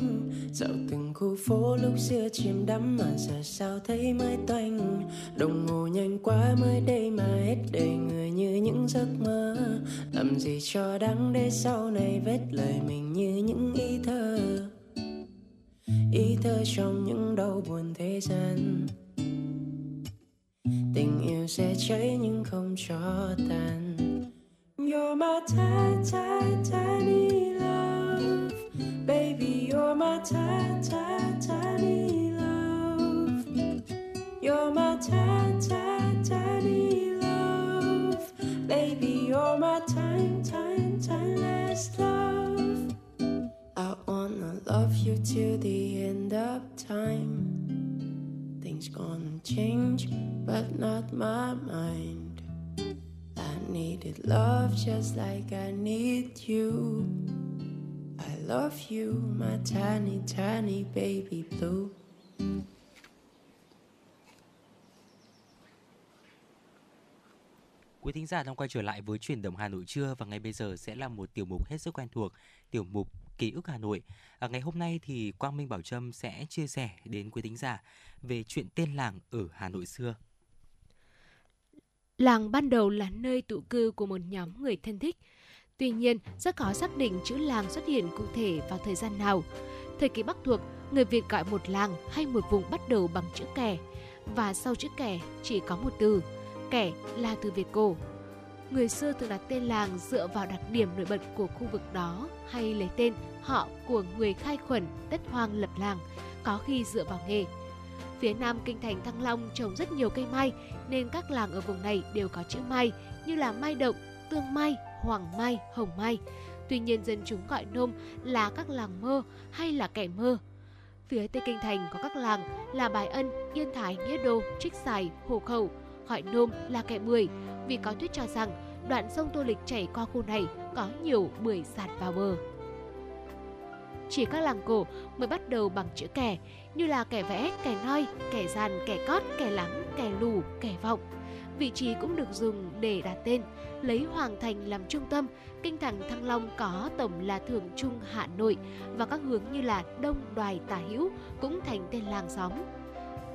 Dạo từng khu phố lúc xưa chìm đắm mà giờ sao thấy mới toanh. Đồng hồ nhanh quá mới đây mà hết đời người như những giấc mơ. Làm gì cho đáng để sau này vết lời mình như những ý thơ. Ý thơ trong những đau buồn thế gian. Tình yêu sẽ cháy nhưng không cho tàn You're my tiny, tiny, tiny love. Baby, you're my tiny, tiny, tiny love. You're my tiny, tiny, tiny love. Baby, you're my tiny, tiny, tiniest love. I wanna love you till the end of time. Things gonna change, but not my mind. I needed love just like I need you. I love you, my tiny, tiny baby blue. Quý thính giả đang quay trở lại với chuyển động Hà Nội trưa và ngay bây giờ sẽ là một tiểu mục hết sức quen thuộc, tiểu mục ký ức Hà Nội. À, ngày hôm nay thì Quang Minh Bảo Trâm sẽ chia sẻ đến quý thính giả về chuyện tên làng ở Hà Nội xưa. Làng ban đầu là nơi tụ cư của một nhóm người thân thích. Tuy nhiên, rất khó xác định chữ làng xuất hiện cụ thể vào thời gian nào. Thời kỳ Bắc thuộc, người Việt gọi một làng hay một vùng bắt đầu bằng chữ kẻ, và sau chữ kẻ chỉ có một từ, kẻ là từ Việt cổ. Người xưa thường đặt tên làng dựa vào đặc điểm nổi bật của khu vực đó hay lấy tên họ của người khai khuẩn đất hoang lập làng, có khi dựa vào nghề. Phía nam kinh thành Thăng Long trồng rất nhiều cây mai nên các làng ở vùng này đều có chữ mai như là mai động, tương mai, hoàng mai, hồng mai. Tuy nhiên dân chúng gọi nôm là các làng mơ hay là kẻ mơ. Phía tây kinh thành có các làng là Bài Ân, Yên Thái, Nghĩa Đô, Trích Xài, Hồ Khẩu, gọi nôm là kẻ bưởi vì có thuyết cho rằng đoạn sông Tô Lịch chảy qua khu này có nhiều bưởi sạt vào bờ. Chỉ các làng cổ mới bắt đầu bằng chữ kẻ, như là kẻ vẽ, kẻ noi, kẻ dàn, kẻ cót, kẻ lắng, kẻ lù, kẻ vọng. Vị trí cũng được dùng để đặt tên, lấy Hoàng Thành làm trung tâm, kinh thành Thăng Long có tổng là Thường Trung Hà Nội và các hướng như là Đông Đoài Tả Hữu cũng thành tên làng xóm.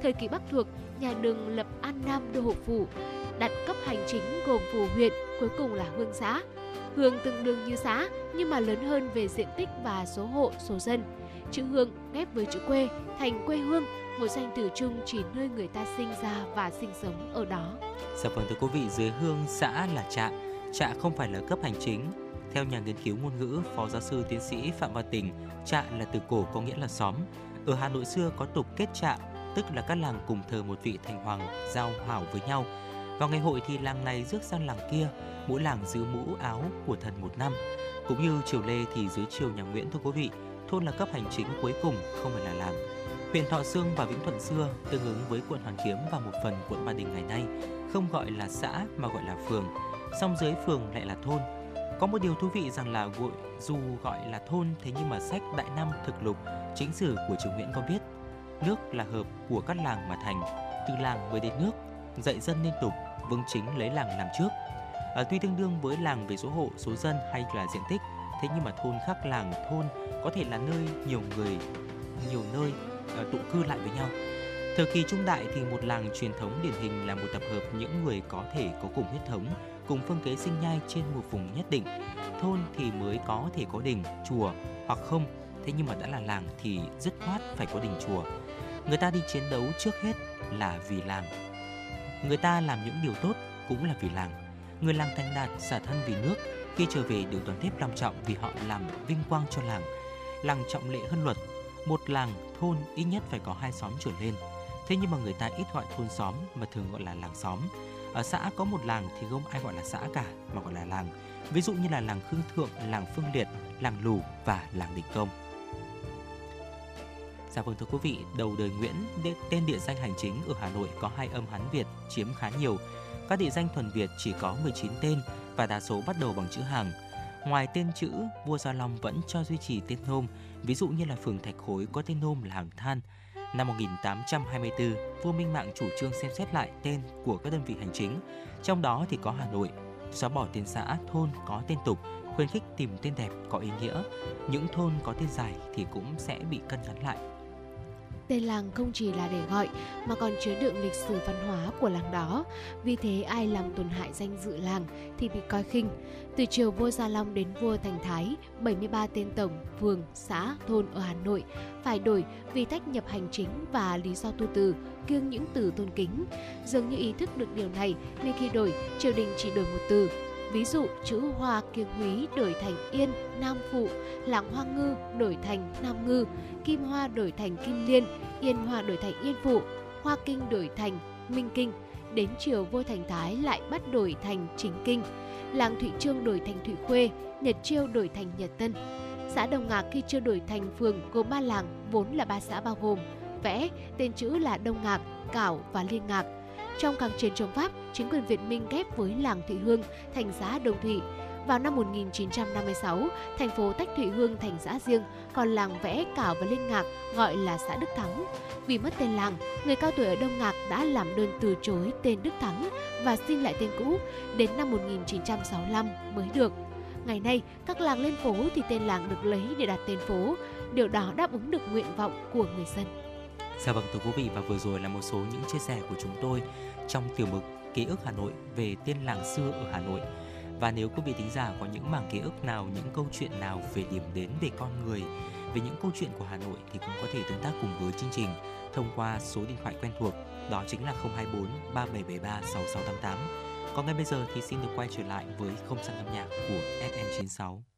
Thời kỳ Bắc thuộc, nhà Đường lập An Nam Đô Hộ Phủ, đặt cấp hành chính gồm phủ huyện, cuối cùng là hương xã. Hương tương đương như xã nhưng mà lớn hơn về diện tích và số hộ, số dân. Chữ hương ghép với chữ quê thành quê hương, một danh từ chung chỉ nơi người ta sinh ra và sinh sống ở đó. Dạ vâng thưa quý vị, dưới hương xã là trạm, trạm không phải là cấp hành chính. Theo nhà nghiên cứu ngôn ngữ, Phó giáo sư tiến sĩ Phạm Văn Tình, trạm là từ cổ có nghĩa là xóm. Ở Hà Nội xưa có tục kết trạm, tức là các làng cùng thờ một vị thành hoàng giao hảo với nhau. Vào ngày hội thì làng này rước sang làng kia, mỗi làng giữ mũ áo của thần một năm. Cũng như triều Lê thì dưới triều nhà Nguyễn thưa quý vị, thôn là cấp hành chính cuối cùng, không phải là làng. Huyện Thọ Sương và Vĩnh Thuận xưa tương ứng với quận Hoàn Kiếm và một phần quận Ba Đình ngày nay, không gọi là xã mà gọi là phường, song dưới phường lại là thôn. Có một điều thú vị rằng là gọi dù gọi là thôn thế nhưng mà sách Đại Nam thực lục chính sử của triều Nguyễn có viết nước là hợp của các làng mà thành, từ làng mới đến nước, dạy dân liên tục, vương chính lấy làng làm trước. À, tuy tương đương với làng về số hộ, số dân hay là diện tích, thế nhưng mà thôn khác làng thôn có thể là nơi nhiều người, nhiều nơi uh, tụ cư lại với nhau. Thời kỳ trung đại thì một làng truyền thống điển hình là một tập hợp những người có thể có cùng huyết thống, cùng phương kế sinh nhai trên một vùng nhất định. Thôn thì mới có thể có đình, chùa hoặc không, thế nhưng mà đã là làng thì dứt khoát phải có đình chùa. Người ta đi chiến đấu trước hết là vì làng. Người ta làm những điều tốt cũng là vì làng. Người làng thành đạt xả thân vì nước, khi trở về được đón tiếp long trọng vì họ làm vinh quang cho làng. Làng trọng lệ hơn luật, một làng thôn ít nhất phải có hai xóm trở lên. Thế nhưng mà người ta ít gọi thôn xóm mà thường gọi là làng xóm. Ở xã có một làng thì không ai gọi là xã cả mà gọi là làng. Ví dụ như là làng Khương Thượng, làng Phương Liệt, làng Lù và làng Đình Công. Dạ vâng thưa quý vị, đầu đời Nguyễn, tên địa danh hành chính ở Hà Nội có hai âm Hán Việt chiếm khá nhiều. Các địa danh thuần Việt chỉ có 19 tên và đa số bắt đầu bằng chữ hàng. Ngoài tên chữ, vua Gia Long vẫn cho duy trì tên nôm, ví dụ như là phường Thạch Khối có tên nôm là Hàng Than. Năm 1824, vua Minh Mạng chủ trương xem xét lại tên của các đơn vị hành chính, trong đó thì có Hà Nội, xóa bỏ tên xã, thôn có tên tục, khuyến khích tìm tên đẹp có ý nghĩa. Những thôn có tên dài thì cũng sẽ bị cân nhắc lại. Tên làng không chỉ là để gọi mà còn chứa đựng lịch sử văn hóa của làng đó. Vì thế ai làm tổn hại danh dự làng thì bị coi khinh. Từ triều vua Gia Long đến vua Thành Thái, 73 tên tổng, phường, xã, thôn ở Hà Nội phải đổi vì tách nhập hành chính và lý do tu từ, kiêng những từ tôn kính. Dường như ý thức được điều này nên khi đổi, triều đình chỉ đổi một từ, Ví dụ chữ Hoa kiêng Húy đổi thành Yên, Nam Phụ, lãng Hoa Ngư đổi thành Nam Ngư, Kim Hoa đổi thành Kim Liên, Yên Hoa đổi thành Yên Phụ, Hoa Kinh đổi thành Minh Kinh. Đến chiều vua Thành Thái lại bắt đổi thành Chính Kinh. Làng Thụy Trương đổi thành Thụy Khuê, Nhật Chiêu đổi thành Nhật Tân. Xã Đồng Ngạc khi chưa đổi thành phường gồm ba làng vốn là ba xã bao gồm vẽ tên chữ là Đông Ngạc, Cảo và Liên Ngạc trong kháng chiến chống Pháp, chính quyền Việt Minh ghép với làng Thụy Hương thành xã Đồng Thụy. Vào năm 1956, thành phố tách Thụy Hương thành xã riêng, còn làng Vẽ, Cảo và Liên Ngạc gọi là xã Đức Thắng. Vì mất tên làng, người cao tuổi ở Đông Ngạc đã làm đơn từ chối tên Đức Thắng và xin lại tên cũ, đến năm 1965 mới được. Ngày nay, các làng lên phố thì tên làng được lấy để đặt tên phố. Điều đó đáp ứng được nguyện vọng của người dân. Dạ vâng thưa quý vị và vừa rồi là một số những chia sẻ của chúng tôi trong tiểu mục ký ức Hà Nội về tiên làng xưa ở Hà Nội. Và nếu quý vị thính giả có những mảng ký ức nào, những câu chuyện nào về điểm đến về con người, về những câu chuyện của Hà Nội thì cũng có thể tương tác cùng với chương trình thông qua số điện thoại quen thuộc đó chính là 024 3773 6688. Còn ngay bây giờ thì xin được quay trở lại với không gian âm nhạc của FM96.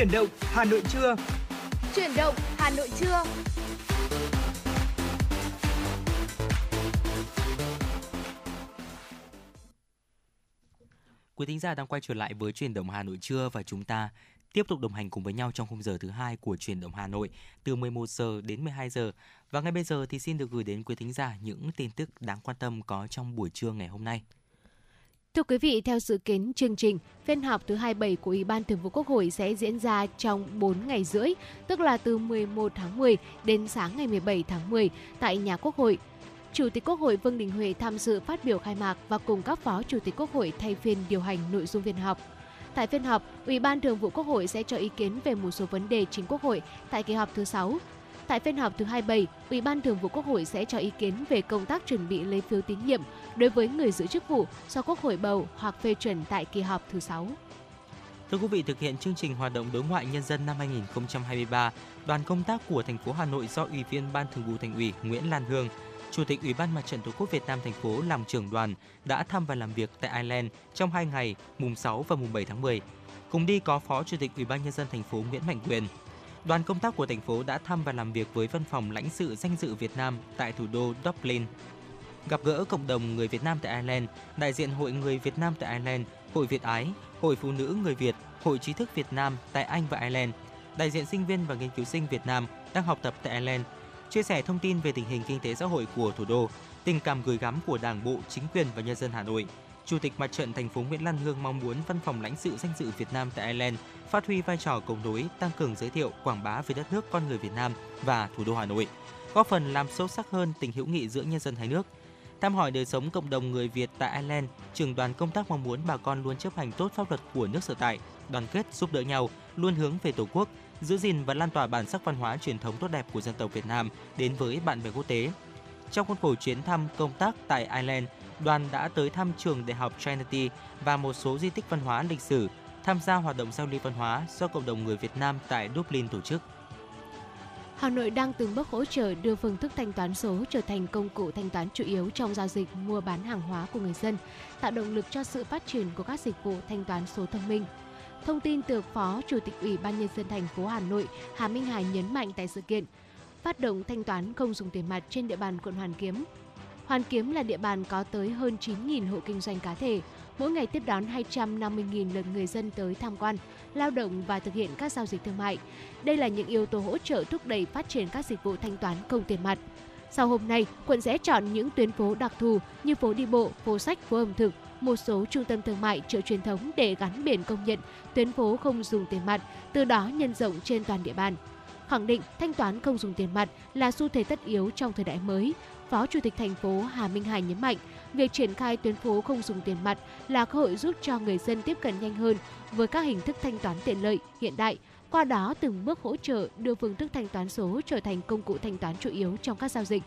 Chuyển động Hà Nội trưa. Chuyển động Hà Nội trưa. Quý thính giả đang quay trở lại với truyền động Hà Nội trưa và chúng ta tiếp tục đồng hành cùng với nhau trong khung giờ thứ hai của truyền động Hà Nội từ 11 giờ đến 12 giờ. Và ngay bây giờ thì xin được gửi đến quý thính giả những tin tức đáng quan tâm có trong buổi trưa ngày hôm nay. Thưa quý vị, theo dự kiến chương trình, phiên họp thứ 27 của Ủy ban Thường vụ Quốc hội sẽ diễn ra trong 4 ngày rưỡi, tức là từ 11 tháng 10 đến sáng ngày 17 tháng 10 tại nhà Quốc hội. Chủ tịch Quốc hội Vương Đình Huệ tham dự phát biểu khai mạc và cùng các phó chủ tịch Quốc hội thay phiên điều hành nội dung phiên họp. Tại phiên họp, Ủy ban Thường vụ Quốc hội sẽ cho ý kiến về một số vấn đề chính Quốc hội tại kỳ họp thứ 6. Tại phiên họp thứ 27, Ủy ban Thường vụ Quốc hội sẽ cho ý kiến về công tác chuẩn bị lấy phiếu tín nhiệm đối với người giữ chức vụ do Quốc hội bầu hoặc phê chuẩn tại kỳ họp thứ 6. Thưa quý vị, thực hiện chương trình hoạt động đối ngoại nhân dân năm 2023, đoàn công tác của thành phố Hà Nội do Ủy viên Ban Thường vụ Thành ủy Nguyễn Lan Hương, Chủ tịch Ủy ban Mặt trận Tổ quốc Việt Nam thành phố làm trưởng đoàn đã thăm và làm việc tại Ireland trong 2 ngày, mùng 6 và mùng 7 tháng 10. Cùng đi có Phó Chủ tịch Ủy ban nhân dân thành phố Nguyễn Mạnh Quyền đoàn công tác của thành phố đã thăm và làm việc với văn phòng lãnh sự danh dự Việt Nam tại thủ đô Dublin. Gặp gỡ cộng đồng người Việt Nam tại Ireland, đại diện Hội người Việt Nam tại Ireland, Hội Việt Ái, Hội Phụ nữ người Việt, Hội trí thức Việt Nam tại Anh và Ireland, đại diện sinh viên và nghiên cứu sinh Việt Nam đang học tập tại Ireland, chia sẻ thông tin về tình hình kinh tế xã hội của thủ đô, tình cảm gửi gắm của Đảng bộ, chính quyền và nhân dân Hà Nội. Chủ tịch Mặt trận thành phố Nguyễn Lan Hương mong muốn Văn phòng lãnh sự danh dự Việt Nam tại Ireland phát huy vai trò cầu nối, tăng cường giới thiệu, quảng bá về đất nước con người Việt Nam và thủ đô Hà Nội, góp phần làm sâu sắc hơn tình hữu nghị giữa nhân dân hai nước. Thăm hỏi đời sống cộng đồng người Việt tại Ireland, trưởng đoàn công tác mong muốn bà con luôn chấp hành tốt pháp luật của nước sở tại, đoàn kết giúp đỡ nhau, luôn hướng về Tổ quốc, giữ gìn và lan tỏa bản sắc văn hóa truyền thống tốt đẹp của dân tộc Việt Nam đến với bạn bè quốc tế. Trong khuôn khổ chuyến thăm công tác tại Ireland, đoàn đã tới thăm trường Đại học Trinity và một số di tích văn hóa lịch sử, tham gia hoạt động giao lưu văn hóa do cộng đồng người Việt Nam tại Dublin tổ chức. Hà Nội đang từng bước hỗ trợ đưa phương thức thanh toán số trở thành công cụ thanh toán chủ yếu trong giao dịch mua bán hàng hóa của người dân, tạo động lực cho sự phát triển của các dịch vụ thanh toán số thông minh. Thông tin từ Phó Chủ tịch Ủy ban nhân dân thành phố Hà Nội Hà Minh Hải nhấn mạnh tại sự kiện phát động thanh toán không dùng tiền mặt trên địa bàn quận Hoàn Kiếm. Hoàn Kiếm là địa bàn có tới hơn 9.000 hộ kinh doanh cá thể, mỗi ngày tiếp đón 250.000 lượt người dân tới tham quan, lao động và thực hiện các giao dịch thương mại. Đây là những yếu tố hỗ trợ thúc đẩy phát triển các dịch vụ thanh toán không tiền mặt. Sau hôm nay, quận sẽ chọn những tuyến phố đặc thù như phố đi bộ, phố sách, phố ẩm thực, một số trung tâm thương mại, chợ truyền thống để gắn biển công nhận tuyến phố không dùng tiền mặt, từ đó nhân rộng trên toàn địa bàn. Khẳng định thanh toán không dùng tiền mặt là xu thế tất yếu trong thời đại mới, Phó Chủ tịch thành phố Hà Minh Hải nhấn mạnh, việc triển khai tuyến phố không dùng tiền mặt là cơ hội giúp cho người dân tiếp cận nhanh hơn với các hình thức thanh toán tiện lợi, hiện đại, qua đó từng bước hỗ trợ đưa phương thức thanh toán số trở thành công cụ thanh toán chủ yếu trong các giao dịch.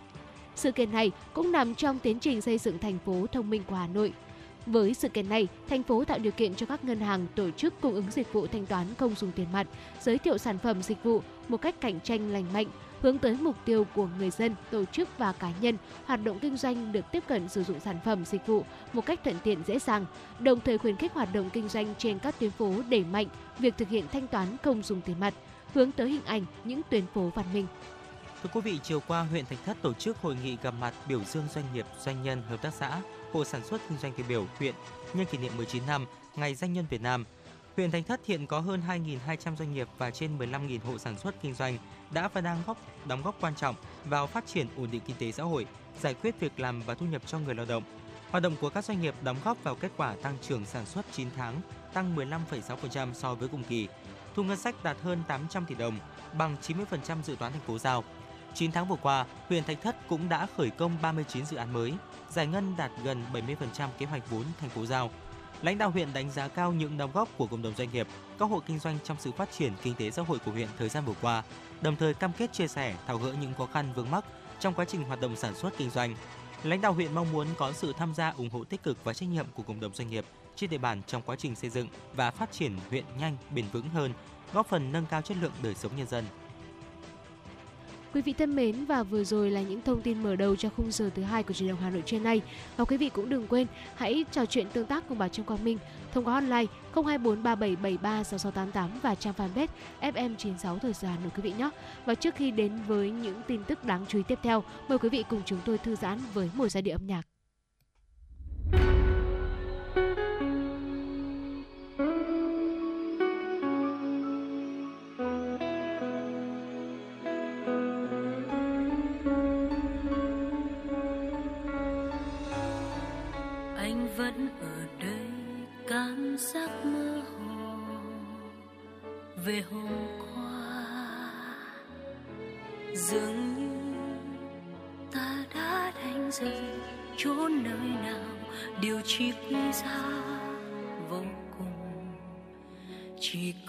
Sự kiện này cũng nằm trong tiến trình xây dựng thành phố thông minh của Hà Nội. Với sự kiện này, thành phố tạo điều kiện cho các ngân hàng tổ chức cung ứng dịch vụ thanh toán không dùng tiền mặt, giới thiệu sản phẩm dịch vụ một cách cạnh tranh lành mạnh, hướng tới mục tiêu của người dân, tổ chức và cá nhân hoạt động kinh doanh được tiếp cận sử dụng sản phẩm dịch vụ một cách thuận tiện dễ dàng, đồng thời khuyến khích hoạt động kinh doanh trên các tuyến phố đẩy mạnh việc thực hiện thanh toán không dùng tiền mặt, hướng tới hình ảnh những tuyến phố văn minh. Thưa quý vị, chiều qua huyện Thạch Thất tổ chức hội nghị gặp mặt biểu dương doanh nghiệp, doanh nhân, hợp tác xã, hộ sản xuất kinh doanh tiêu biểu huyện nhân kỷ niệm 19 năm Ngày Doanh nhân Việt Nam. Huyện Thạch Thất hiện có hơn 2.200 doanh nghiệp và trên 15.000 hộ sản xuất kinh doanh đã và đang góp đóng góp quan trọng vào phát triển ổn định kinh tế xã hội, giải quyết việc làm và thu nhập cho người lao động. Hoạt động của các doanh nghiệp đóng góp vào kết quả tăng trưởng sản xuất 9 tháng, tăng 15,6% so với cùng kỳ. Thu ngân sách đạt hơn 800 tỷ đồng, bằng 90% dự toán thành phố giao. 9 tháng vừa qua, huyện Thạch Thất cũng đã khởi công 39 dự án mới, giải ngân đạt gần 70% kế hoạch vốn thành phố giao. Lãnh đạo huyện đánh giá cao những đóng góp của cộng đồng doanh nghiệp, các hộ kinh doanh trong sự phát triển kinh tế xã hội của huyện thời gian vừa qua, đồng thời cam kết chia sẻ, tháo gỡ những khó khăn vướng mắc trong quá trình hoạt động sản xuất kinh doanh. Lãnh đạo huyện mong muốn có sự tham gia ủng hộ tích cực và trách nhiệm của cộng đồng doanh nghiệp trên địa bàn trong quá trình xây dựng và phát triển huyện nhanh, bền vững hơn, góp phần nâng cao chất lượng đời sống nhân dân. Quý vị thân mến và vừa rồi là những thông tin mở đầu cho khung giờ thứ hai của truyền động Hà Nội trưa nay. Và quý vị cũng đừng quên hãy trò chuyện tương tác cùng bà Trương Quang Minh thông qua hotline 02437736688 và trang fanpage FM96 Thời Gian Hà Nội quý vị nhé. Và trước khi đến với những tin tức đáng chú ý tiếp theo, mời quý vị cùng chúng tôi thư giãn với một giai điệu âm nhạc.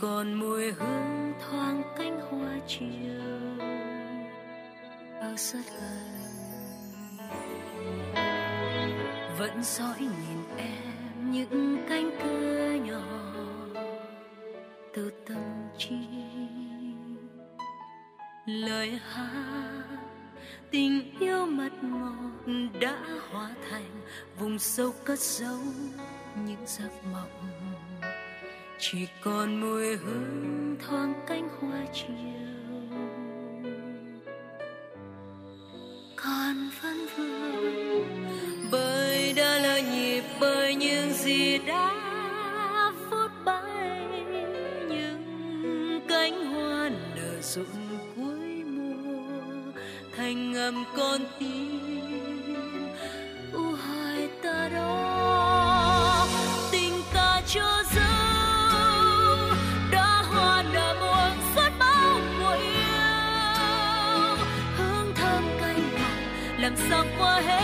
Còn mùi hương thoáng cánh hoa chiều. Ở rất gần vẫn dõi nhìn em những cánh cửa nhỏ từ tâm trí lời hát, tình yêu mật ngọt đã hóa thành vùng sâu cất giấu những giấc mộng chỉ còn mùi hương thoáng cánh hoa chiều. Còn vẫn vương, bởi đã là nhịp, bởi những gì đã phút bay những cánh hoa nở rụng cuối mùa, thành ngầm con tim. U hoài ta đó ngọt làm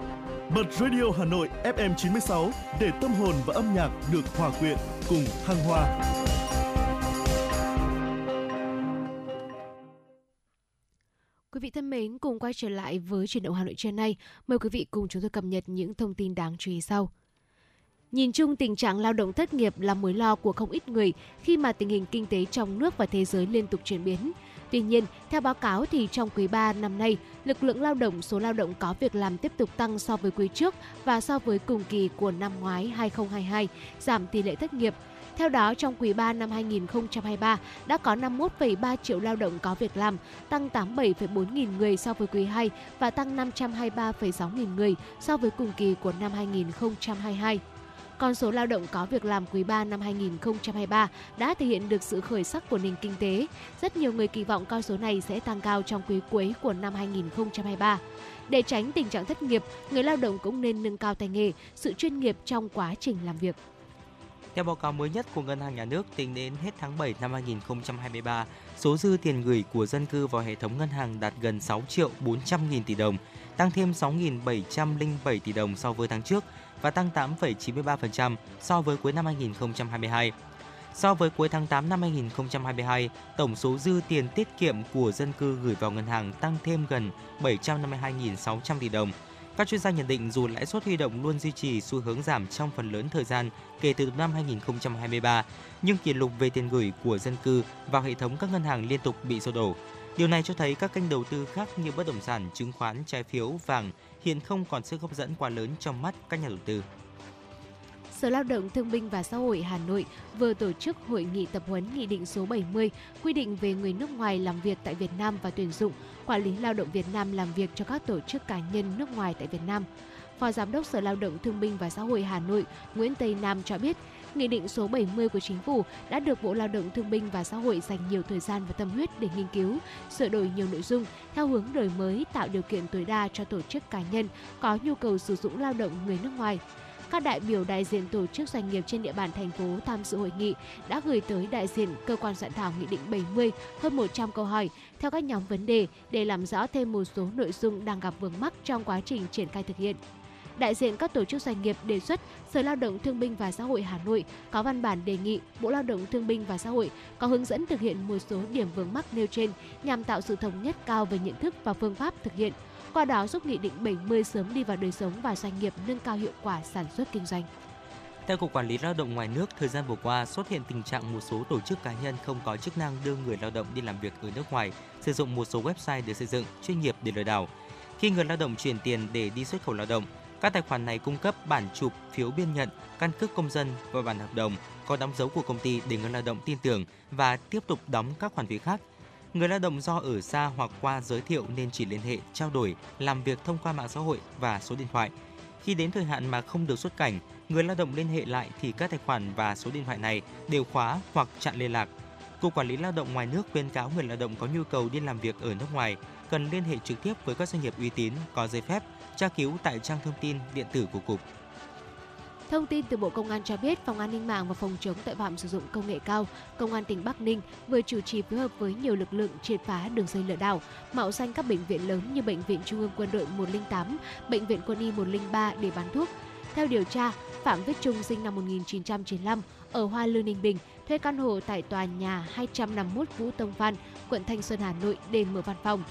Bật Radio Hà Nội FM 96 để tâm hồn và âm nhạc được hòa quyện cùng thăng hoa. Quý vị thân mến, cùng quay trở lại với chuyển động Hà Nội trưa nay. Mời quý vị cùng chúng tôi cập nhật những thông tin đáng chú ý sau. Nhìn chung, tình trạng lao động thất nghiệp là mối lo của không ít người khi mà tình hình kinh tế trong nước và thế giới liên tục chuyển biến. Tuy nhiên, theo báo cáo thì trong quý 3 năm nay, lực lượng lao động, số lao động có việc làm tiếp tục tăng so với quý trước và so với cùng kỳ của năm ngoái 2022, giảm tỷ lệ thất nghiệp. Theo đó, trong quý 3 năm 2023 đã có 51,3 triệu lao động có việc làm, tăng 87,4 nghìn người so với quý 2 và tăng 523,6 nghìn người so với cùng kỳ của năm 2022. Con số lao động có việc làm quý 3 năm 2023 đã thể hiện được sự khởi sắc của nền kinh tế. Rất nhiều người kỳ vọng con số này sẽ tăng cao trong quý cuối của năm 2023. Để tránh tình trạng thất nghiệp, người lao động cũng nên nâng cao tay nghề, sự chuyên nghiệp trong quá trình làm việc. Theo báo cáo mới nhất của Ngân hàng Nhà nước, tính đến hết tháng 7 năm 2023, số dư tiền gửi của dân cư vào hệ thống ngân hàng đạt gần 6 triệu 400 nghìn tỷ đồng, tăng thêm 6.707 tỷ đồng so với tháng trước và tăng 8,93% so với cuối năm 2022. So với cuối tháng 8 năm 2022, tổng số dư tiền tiết kiệm của dân cư gửi vào ngân hàng tăng thêm gần 752.600 tỷ đồng. Các chuyên gia nhận định dù lãi suất huy động luôn duy trì xu hướng giảm trong phần lớn thời gian kể từ năm 2023, nhưng kỷ lục về tiền gửi của dân cư vào hệ thống các ngân hàng liên tục bị sụp đổ. Điều này cho thấy các kênh đầu tư khác như bất động sản, chứng khoán, trái phiếu, vàng hiện không còn sức hấp dẫn quá lớn trong mắt các nhà đầu tư. Sở Lao động Thương binh và Xã hội Hà Nội vừa tổ chức hội nghị tập huấn Nghị định số 70 quy định về người nước ngoài làm việc tại Việt Nam và tuyển dụng, quản lý lao động Việt Nam làm việc cho các tổ chức cá nhân nước ngoài tại Việt Nam. Phó Giám đốc Sở Lao động Thương binh và Xã hội Hà Nội Nguyễn Tây Nam cho biết, Nghị định số 70 của Chính phủ đã được Bộ Lao động Thương binh và Xã hội dành nhiều thời gian và tâm huyết để nghiên cứu, sửa đổi nhiều nội dung theo hướng đổi mới tạo điều kiện tối đa cho tổ chức cá nhân có nhu cầu sử dụng lao động người nước ngoài. Các đại biểu đại diện tổ chức doanh nghiệp trên địa bàn thành phố tham dự hội nghị đã gửi tới đại diện cơ quan soạn thảo Nghị định 70 hơn 100 câu hỏi theo các nhóm vấn đề để làm rõ thêm một số nội dung đang gặp vướng mắc trong quá trình triển khai thực hiện đại diện các tổ chức doanh nghiệp đề xuất Sở Lao động Thương binh và Xã hội Hà Nội có văn bản đề nghị Bộ Lao động Thương binh và Xã hội có hướng dẫn thực hiện một số điểm vướng mắc nêu trên nhằm tạo sự thống nhất cao về nhận thức và phương pháp thực hiện, qua đó giúp Nghị định 70 sớm đi vào đời sống và doanh nghiệp nâng cao hiệu quả sản xuất kinh doanh. Theo Cục Quản lý Lao động ngoài nước, thời gian vừa qua xuất hiện tình trạng một số tổ chức cá nhân không có chức năng đưa người lao động đi làm việc ở nước ngoài, sử dụng một số website được xây dựng chuyên nghiệp để lừa đảo. Khi người lao động chuyển tiền để đi xuất khẩu lao động, các tài khoản này cung cấp bản chụp phiếu biên nhận, căn cước công dân và bản hợp đồng có đóng dấu của công ty để người lao động tin tưởng và tiếp tục đóng các khoản phí khác. Người lao động do ở xa hoặc qua giới thiệu nên chỉ liên hệ, trao đổi, làm việc thông qua mạng xã hội và số điện thoại. Khi đến thời hạn mà không được xuất cảnh, người lao động liên hệ lại thì các tài khoản và số điện thoại này đều khóa hoặc chặn liên lạc. Cục Quản lý Lao động ngoài nước khuyên cáo người lao động có nhu cầu đi làm việc ở nước ngoài cần liên hệ trực tiếp với các doanh nghiệp uy tín có giấy phép tra cứu tại trang thông tin điện tử của Cục. Thông tin từ Bộ Công an cho biết, Phòng An ninh mạng và Phòng chống tội phạm sử dụng công nghệ cao, Công an tỉnh Bắc Ninh vừa chủ trì phối hợp với nhiều lực lượng triệt phá đường dây lừa đảo, mạo danh các bệnh viện lớn như Bệnh viện Trung ương Quân đội 108, Bệnh viện Quân y 103 để bán thuốc. Theo điều tra, Phạm Viết Trung sinh năm 1995 ở Hoa Lư Ninh Bình, thuê căn hộ tại tòa nhà 251 Vũ Tông Phan, quận Thanh Xuân, Hà Nội để mở văn phòng.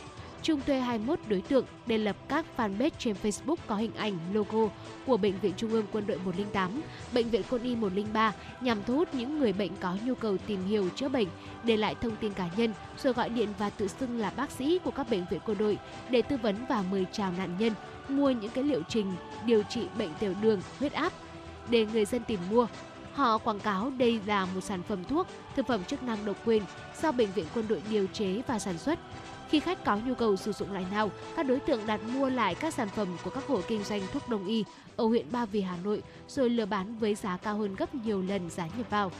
Trung thuê 21 đối tượng để lập các fanpage trên Facebook có hình ảnh, logo của Bệnh viện Trung ương Quân đội 108, Bệnh viện Quân y 103 nhằm thu hút những người bệnh có nhu cầu tìm hiểu chữa bệnh, để lại thông tin cá nhân, rồi gọi điện và tự xưng là bác sĩ của các bệnh viện quân đội để tư vấn và mời chào nạn nhân mua những cái liệu trình điều trị bệnh tiểu đường, huyết áp để người dân tìm mua. Họ quảng cáo đây là một sản phẩm thuốc, thực phẩm chức năng độc quyền do bệnh viện quân đội điều chế và sản xuất khi khách có nhu cầu sử dụng loại nào, các đối tượng đặt mua lại các sản phẩm của các hộ kinh doanh thuốc đông y ở huyện Ba Vì, Hà Nội rồi lừa bán với giá cao hơn gấp nhiều lần giá nhập vào.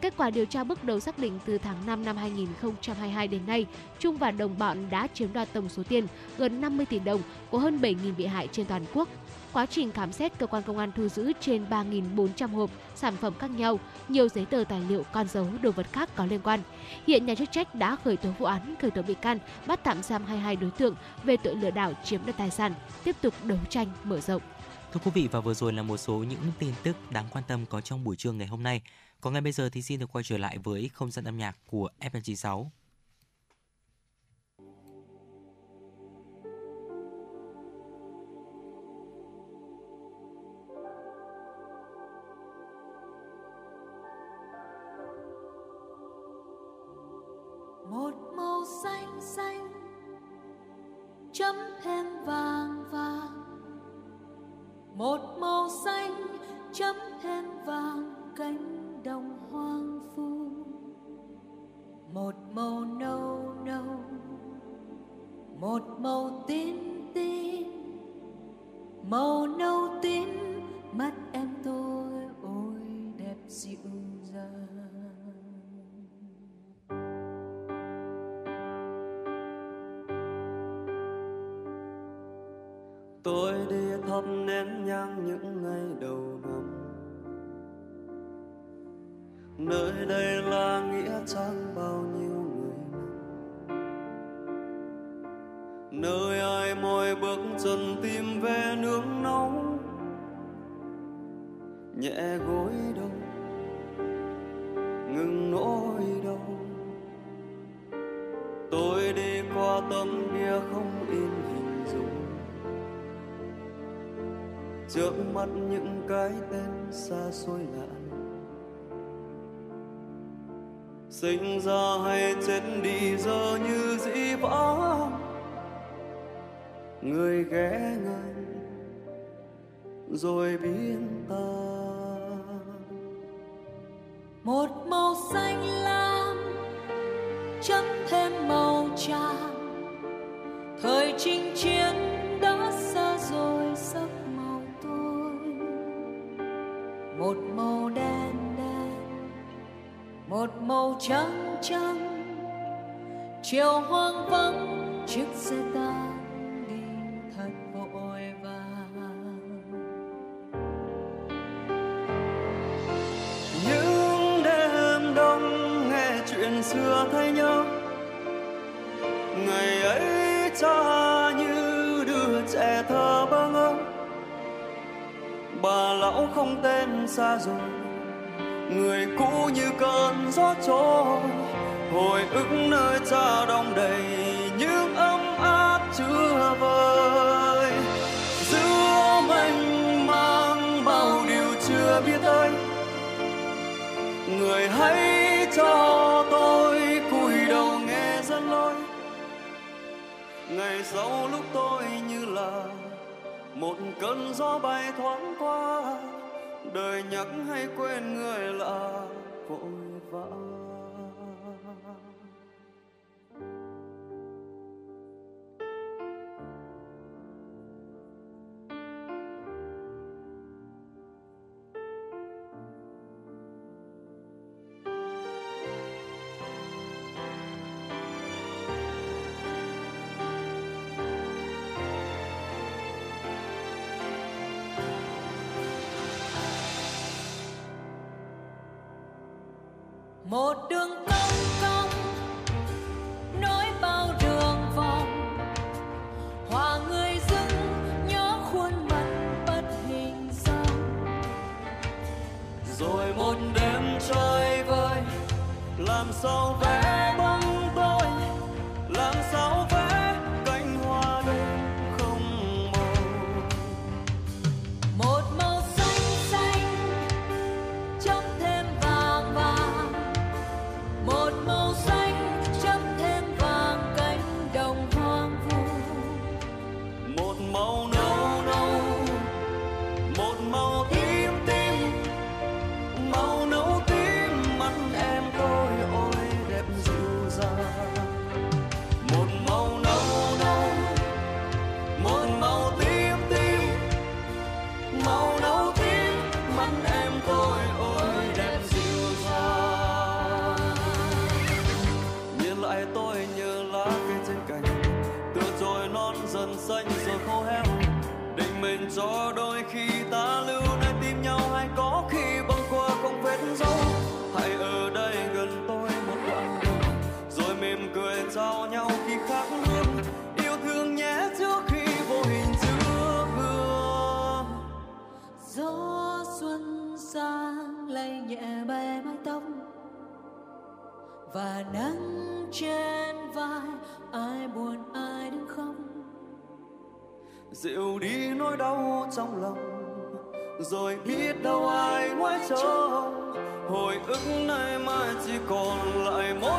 Kết quả điều tra bước đầu xác định từ tháng 5 năm 2022 đến nay, Trung và đồng bọn đã chiếm đoạt tổng số tiền gần 50 tỷ đồng của hơn 7.000 bị hại trên toàn quốc. Quá trình khám xét, cơ quan công an thu giữ trên 3.400 hộp sản phẩm khác nhau, nhiều giấy tờ tài liệu, con dấu, đồ vật khác có liên quan. Hiện nhà chức trách đã khởi tố vụ án, khởi tố bị can, bắt tạm giam 22 đối tượng về tội lừa đảo chiếm đoạt tài sản, tiếp tục đấu tranh mở rộng. Thưa quý vị và vừa rồi là một số những tin tức đáng quan tâm có trong buổi trưa ngày hôm nay. Còn ngay bây giờ thì xin được quay trở lại với không gian âm nhạc của FM96. Một màu xanh xanh, chấm thêm vàng vàng. Một màu xanh, chấm thêm vàng, cánh đồng hoang phu một màu nâu nâu, một màu tím tím. Màu nâu tím, mắt em tôi ôi đẹp dịu. Tôi đi thắp nén nhang những ngày đầu năm. Nơi đây là nghĩa trang bao nhiêu người năm nơi ai mỏi bước chân tìm về nương nóng nhẹ gối đầu, ngừng nỗi đau. Tôi đi qua tấm bia không in hình trước mắt những cái tên xa xôi lạ. Sinh ra hay chết đi giờ như dĩ vãng. Người ghé ngang, rồi biến ta. Một màu một màu trắng trắng. Chiều hoang vắng, chiếc xe ta đi thật vội vàng. Những đêm đông nghe chuyện xưa thấy nhớ ngày ấy cha như đứa trẻ thơ bơ ngơ. Bà lão không tên xa rồi người cũ như cơn gió trôi, hồi ức nơi cha đông đầy những ấm áp chưa vơi giữa mênh mang bao điều chưa biết ơi, người hãy cho tôi cúi đầu nghe dân lối. Ngày sau lúc tôi như là một cơn gió bay thoáng qua đời nhắc hay quên người là vội vã. Trên vai, ai buồn, ai đứng khóc dịu đi nỗi đau trong lòng, rồi biết đâu ai ngoái trông hồi ức nay mai chỉ còn lại mỗi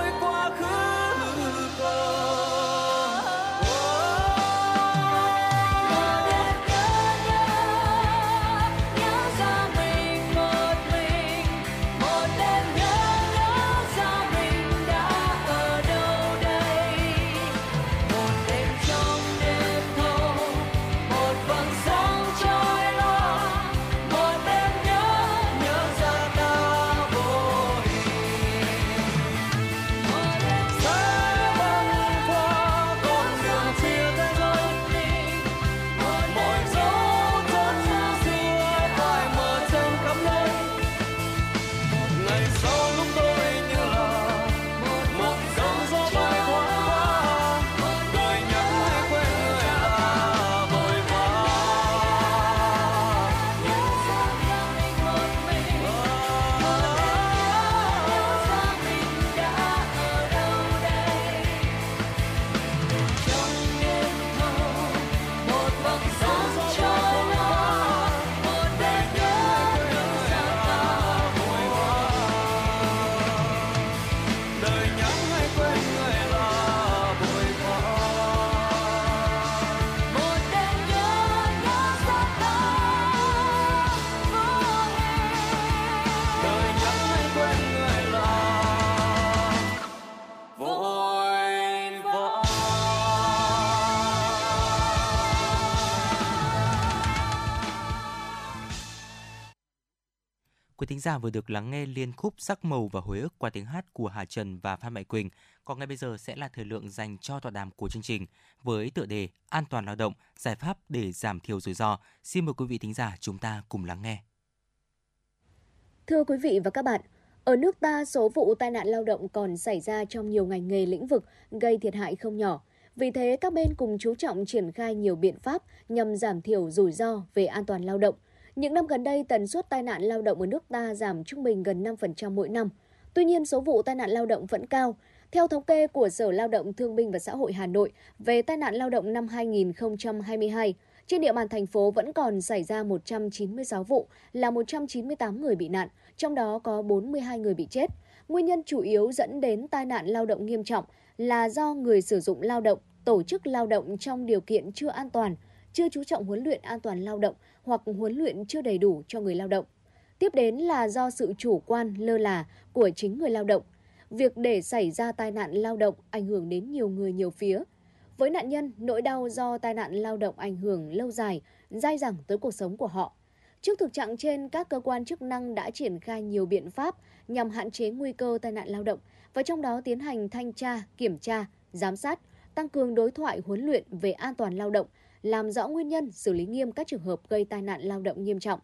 Quý thính giả vừa được lắng nghe liên khúc sắc màu và hồi ức qua tiếng hát của Hà Trần và Phan Mạnh Quỳnh. Còn ngay bây giờ sẽ là thời lượng dành cho tọa đàm của chương trình với tựa đề An toàn lao động, giải pháp để giảm thiểu rủi ro. Xin mời quý vị thính giả chúng ta cùng lắng nghe. Thưa quý vị và các bạn, ở nước ta số vụ tai nạn lao động còn xảy ra trong nhiều ngành nghề lĩnh vực gây thiệt hại không nhỏ. Vì thế, các bên cùng chú trọng triển khai nhiều biện pháp nhằm giảm thiểu rủi ro về an toàn lao động. Những năm gần đây, tần suất tai nạn lao động ở nước ta giảm trung bình gần 5% mỗi năm. Tuy nhiên, số vụ tai nạn lao động vẫn cao. Theo thống kê của Sở Lao động Thương binh và Xã hội Hà Nội về tai nạn lao động năm 2022, trên địa bàn thành phố vẫn còn xảy ra 196 vụ là 198 người bị nạn, trong đó có 42 người bị chết. Nguyên nhân chủ yếu dẫn đến tai nạn lao động nghiêm trọng là do người sử dụng lao động, tổ chức lao động trong điều kiện chưa an toàn, chưa chú trọng huấn luyện an toàn lao động hoặc huấn luyện chưa đầy đủ cho người lao động. Tiếp đến là do sự chủ quan lơ là của chính người lao động. Việc để xảy ra tai nạn lao động ảnh hưởng đến nhiều người nhiều phía. Với nạn nhân, nỗi đau do tai nạn lao động ảnh hưởng lâu dài, dai dẳng tới cuộc sống của họ. Trước thực trạng trên, các cơ quan chức năng đã triển khai nhiều biện pháp nhằm hạn chế nguy cơ tai nạn lao động và trong đó tiến hành thanh tra, kiểm tra, giám sát, tăng cường đối thoại huấn luyện về an toàn lao động, làm rõ nguyên nhân, xử lý nghiêm các trường hợp gây tai nạn lao động nghiêm trọng.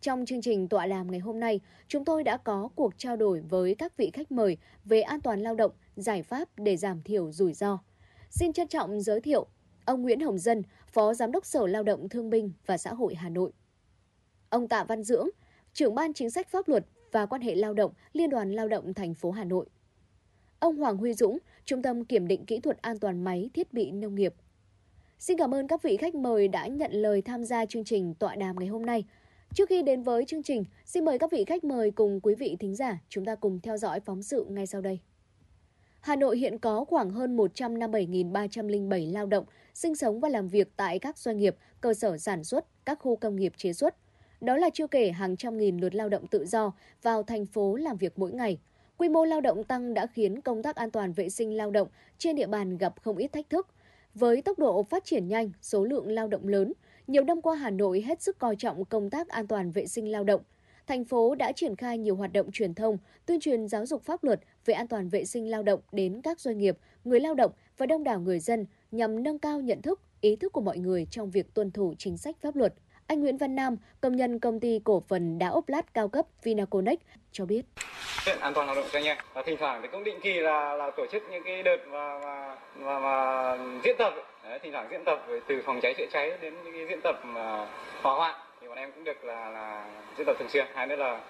Trong chương trình tọa đàm ngày hôm nay, chúng tôi đã có cuộc trao đổi với các vị khách mời về an toàn lao động, giải pháp để giảm thiểu rủi ro. Xin trân trọng giới thiệu ông Nguyễn Hồng Dân, Phó Giám đốc Sở Lao động Thương binh và Xã hội Hà Nội. Ông Tạ Văn Dưỡng, trưởng ban chính sách pháp luật và quan hệ lao động Liên đoàn Lao động thành phố Hà Nội. Ông Hoàng Huy Dũng, Trung tâm Kiểm định Kỹ thuật An toàn máy thiết bị nông nghiệp. Xin cảm ơn các vị khách mời đã nhận lời tham gia chương trình tọa đàm ngày hôm nay. Trước khi đến với chương trình, xin mời các vị khách mời cùng quý vị thính giả chúng ta cùng theo dõi phóng sự ngay sau đây. Hà Nội hiện có khoảng hơn 157.307 lao động sinh sống và làm việc tại các doanh nghiệp, cơ sở sản xuất, các khu công nghiệp chế xuất. Đó là chưa kể hàng trăm nghìn lượt lao động tự do vào thành phố làm việc mỗi ngày. Quy mô lao động tăng đã khiến công tác an toàn vệ sinh lao động trên địa bàn gặp không ít thách thức. Với tốc độ phát triển nhanh, số lượng lao động lớn, nhiều năm qua Hà Nội hết sức coi trọng công tác an toàn vệ sinh lao động. Thành phố đã triển khai nhiều hoạt động truyền thông, tuyên truyền giáo dục pháp luật về an toàn vệ sinh lao động đến các doanh nghiệp, người lao động và đông đảo người dân nhằm nâng cao nhận thức, ý thức của mọi người trong việc tuân thủ chính sách pháp luật. Anh Nguyễn Văn Nam, công nhân công ty cổ phần đá ốp lát cao cấp Vinaconex cho biết. Chuyện an toàn lao động cho anh em. Và thỉnh thoảng thì cũng định kỳ là là tổ chức những cái đợt và và và, mà diễn tập. Đấy, thỉnh thoảng diễn tập từ phòng cháy chữa cháy đến những cái diễn tập mà hỏa hoạn. Thì bọn em cũng được là là diễn tập thường xuyên. Hai nữa là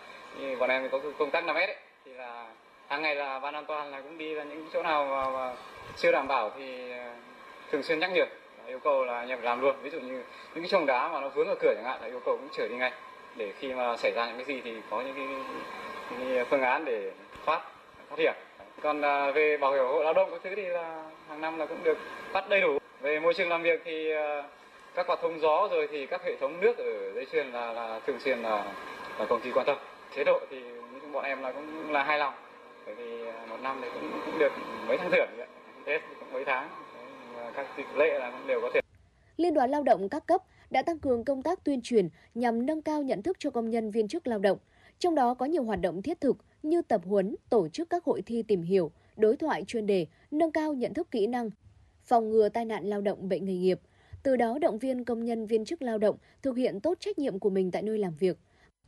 như bọn em có công tác 5S ấy, thì là hàng ngày là ban an toàn là cũng đi ra những chỗ nào mà, mà chưa đảm bảo thì à, thường xuyên nhắc nhở yêu cầu là anh em phải làm luôn. Ví dụ như những cái chồng đá mà nó vướng ở cửa chẳng hạn là yêu cầu cũng chở đi ngay. Để khi mà xảy ra những cái gì thì có những cái, những cái phương án để thoát thoát hiểm. Còn à, về bảo hiểm hộ lao động các thứ thì là hàng năm là cũng được phát đầy đủ. Về môi trường làm việc thì à, các quạt thông gió rồi thì các hệ thống nước ở dây chuyền là, là thường xuyên là, là công ty quan tâm. Chế độ thì bọn em là cũng là hài lòng. Bởi vì à, một năm thì cũng, cũng được mấy tháng thưởng vậy. tết cũng mấy tháng các dịp lễ là cũng đều có thể Liên đoàn Lao động các cấp đã tăng cường công tác tuyên truyền nhằm nâng cao nhận thức cho công nhân viên chức lao động. Trong đó có nhiều hoạt động thiết thực như tập huấn, tổ chức các hội thi tìm hiểu, đối thoại chuyên đề, nâng cao nhận thức kỹ năng, phòng ngừa tai nạn lao động bệnh nghề nghiệp. Từ đó động viên công nhân viên chức lao động thực hiện tốt trách nhiệm của mình tại nơi làm việc.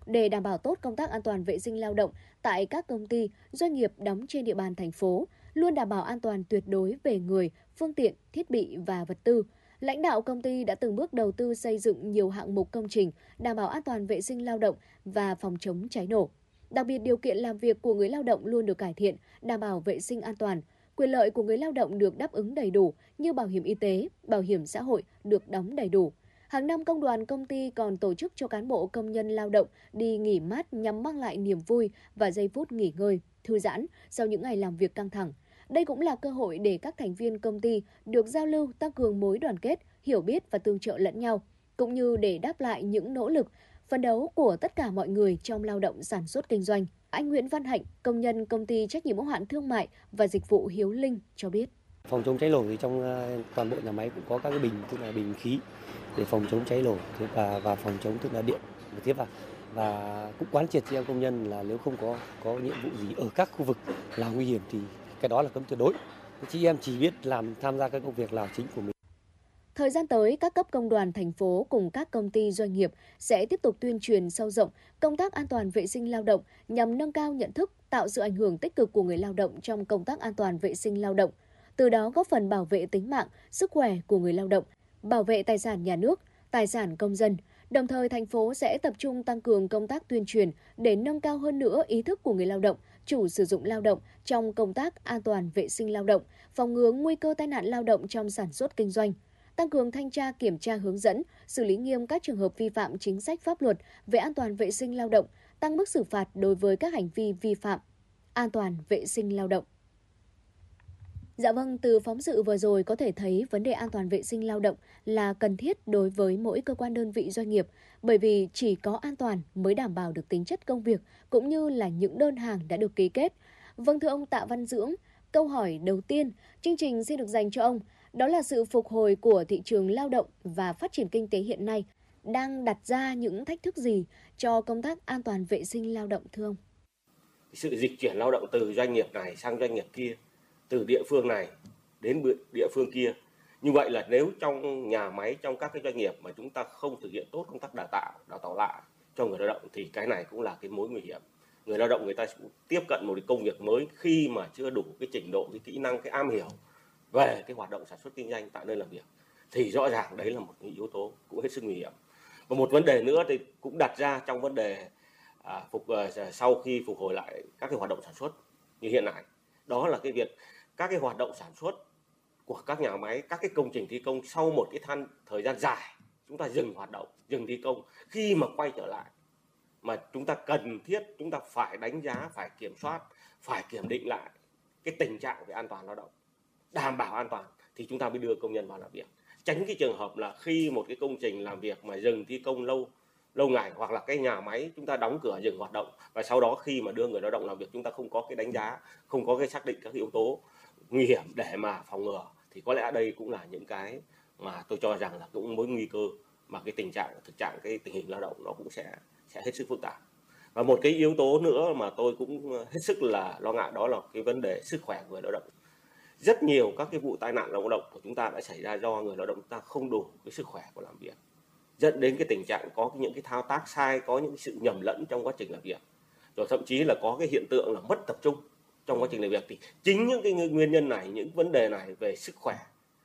Để đảm bảo tốt công tác an toàn vệ sinh lao động tại các công ty, doanh nghiệp đóng trên địa bàn thành phố, luôn đảm bảo an toàn tuyệt đối về người, phương tiện, thiết bị và vật tư. Lãnh đạo công ty đã từng bước đầu tư xây dựng nhiều hạng mục công trình đảm bảo an toàn vệ sinh lao động và phòng chống cháy nổ. Đặc biệt điều kiện làm việc của người lao động luôn được cải thiện, đảm bảo vệ sinh an toàn. Quyền lợi của người lao động được đáp ứng đầy đủ như bảo hiểm y tế, bảo hiểm xã hội được đóng đầy đủ. Hàng năm công đoàn công ty còn tổ chức cho cán bộ công nhân lao động đi nghỉ mát nhằm mang lại niềm vui và giây phút nghỉ ngơi, thư giãn sau những ngày làm việc căng thẳng. Đây cũng là cơ hội để các thành viên công ty được giao lưu, tăng cường mối đoàn kết, hiểu biết và tương trợ lẫn nhau, cũng như để đáp lại những nỗ lực, phấn đấu của tất cả mọi người trong lao động sản xuất kinh doanh. Anh Nguyễn Văn Hạnh, công nhân công ty trách nhiệm hữu hạn thương mại và dịch vụ Hiếu Linh cho biết. Phòng chống cháy nổ thì trong ờ, toàn bộ nhà máy cũng có các cái bình tức là bình khí để phòng chống cháy nổ và và phòng chống tức là điện tiếp vào và cũng quán triệt cho em công nhân là nếu không có có nhiệm vụ gì ở các khu vực là nguy hiểm thì cái đó là cấm tuyệt đối. Chị em chỉ biết làm tham gia các công việc là chính của mình. Thời gian tới, các cấp công đoàn thành phố cùng các công ty doanh nghiệp sẽ tiếp tục tuyên truyền sâu rộng công tác an toàn vệ sinh lao động nhằm nâng cao nhận thức, tạo sự ảnh hưởng tích cực của người lao động trong công tác an toàn vệ sinh lao động, từ đó góp phần bảo vệ tính mạng, sức khỏe của người lao động, bảo vệ tài sản nhà nước, tài sản công dân. Đồng thời, thành phố sẽ tập trung tăng cường công tác tuyên truyền để nâng cao hơn nữa ý thức của người lao động, chủ sử dụng lao động trong công tác an toàn vệ sinh lao động, phòng ngừa nguy cơ tai nạn lao động trong sản xuất kinh doanh tăng cường thanh tra kiểm tra hướng dẫn, xử lý nghiêm các trường hợp vi phạm chính sách pháp luật về an toàn vệ sinh lao động, tăng mức xử phạt đối với các hành vi vi phạm an toàn vệ sinh lao động. Dạ vâng, từ phóng sự vừa rồi có thể thấy vấn đề an toàn vệ sinh lao động là cần thiết đối với mỗi cơ quan đơn vị doanh nghiệp, bởi vì chỉ có an toàn mới đảm bảo được tính chất công việc cũng như là những đơn hàng đã được ký kết. Vâng thưa ông Tạ Văn Dưỡng, câu hỏi đầu tiên chương trình xin được dành cho ông đó là sự phục hồi của thị trường lao động và phát triển kinh tế hiện nay đang đặt ra những thách thức gì cho công tác an toàn vệ sinh lao động thưa ông? Sự dịch chuyển lao động từ doanh nghiệp này sang doanh nghiệp kia, từ địa phương này đến địa phương kia. Như vậy là nếu trong nhà máy, trong các cái doanh nghiệp mà chúng ta không thực hiện tốt công tác đào tạo, đào tạo lại cho người lao động thì cái này cũng là cái mối nguy hiểm. Người lao động người ta tiếp cận một cái công việc mới khi mà chưa đủ cái trình độ, cái kỹ năng, cái am hiểu về cái hoạt động sản xuất kinh doanh tại nơi làm việc thì rõ ràng đấy là một cái yếu tố cũng hết sức nguy hiểm và một vấn đề nữa thì cũng đặt ra trong vấn đề à, phục à, sau khi phục hồi lại các cái hoạt động sản xuất như hiện nay đó là cái việc các cái hoạt động sản xuất của các nhà máy, các cái công trình thi công sau một cái than, thời gian dài, chúng ta dừng hoạt động, dừng thi công. Khi mà quay trở lại, mà chúng ta cần thiết, chúng ta phải đánh giá, phải kiểm soát, phải kiểm định lại cái tình trạng về an toàn lao động, đảm bảo an toàn, thì chúng ta mới đưa công nhân vào làm việc. Tránh cái trường hợp là khi một cái công trình làm việc mà dừng thi công lâu lâu ngày, hoặc là cái nhà máy chúng ta đóng cửa dừng hoạt động, và sau đó khi mà đưa người lao động làm việc, chúng ta không có cái đánh giá, không có cái xác định các yếu tố nguy hiểm để mà phòng ngừa, thì có lẽ đây cũng là những cái mà tôi cho rằng là cũng mối nguy cơ mà cái tình trạng, thực trạng cái tình hình lao động nó cũng sẽ sẽ hết sức phức tạp. Và một cái yếu tố nữa mà tôi cũng hết sức là lo ngại đó là cái vấn đề sức khỏe của người lao động. Rất nhiều các cái vụ tai nạn lao động của chúng ta đã xảy ra do người lao động chúng ta không đủ cái sức khỏe của làm việc, dẫn đến cái tình trạng có những cái thao tác sai, có những sự nhầm lẫn trong quá trình làm việc. Rồi thậm chí là có cái hiện tượng là mất tập trung trong quá trình làm việc. Thì chính những cái nguyên nhân này những vấn đề này về sức khỏe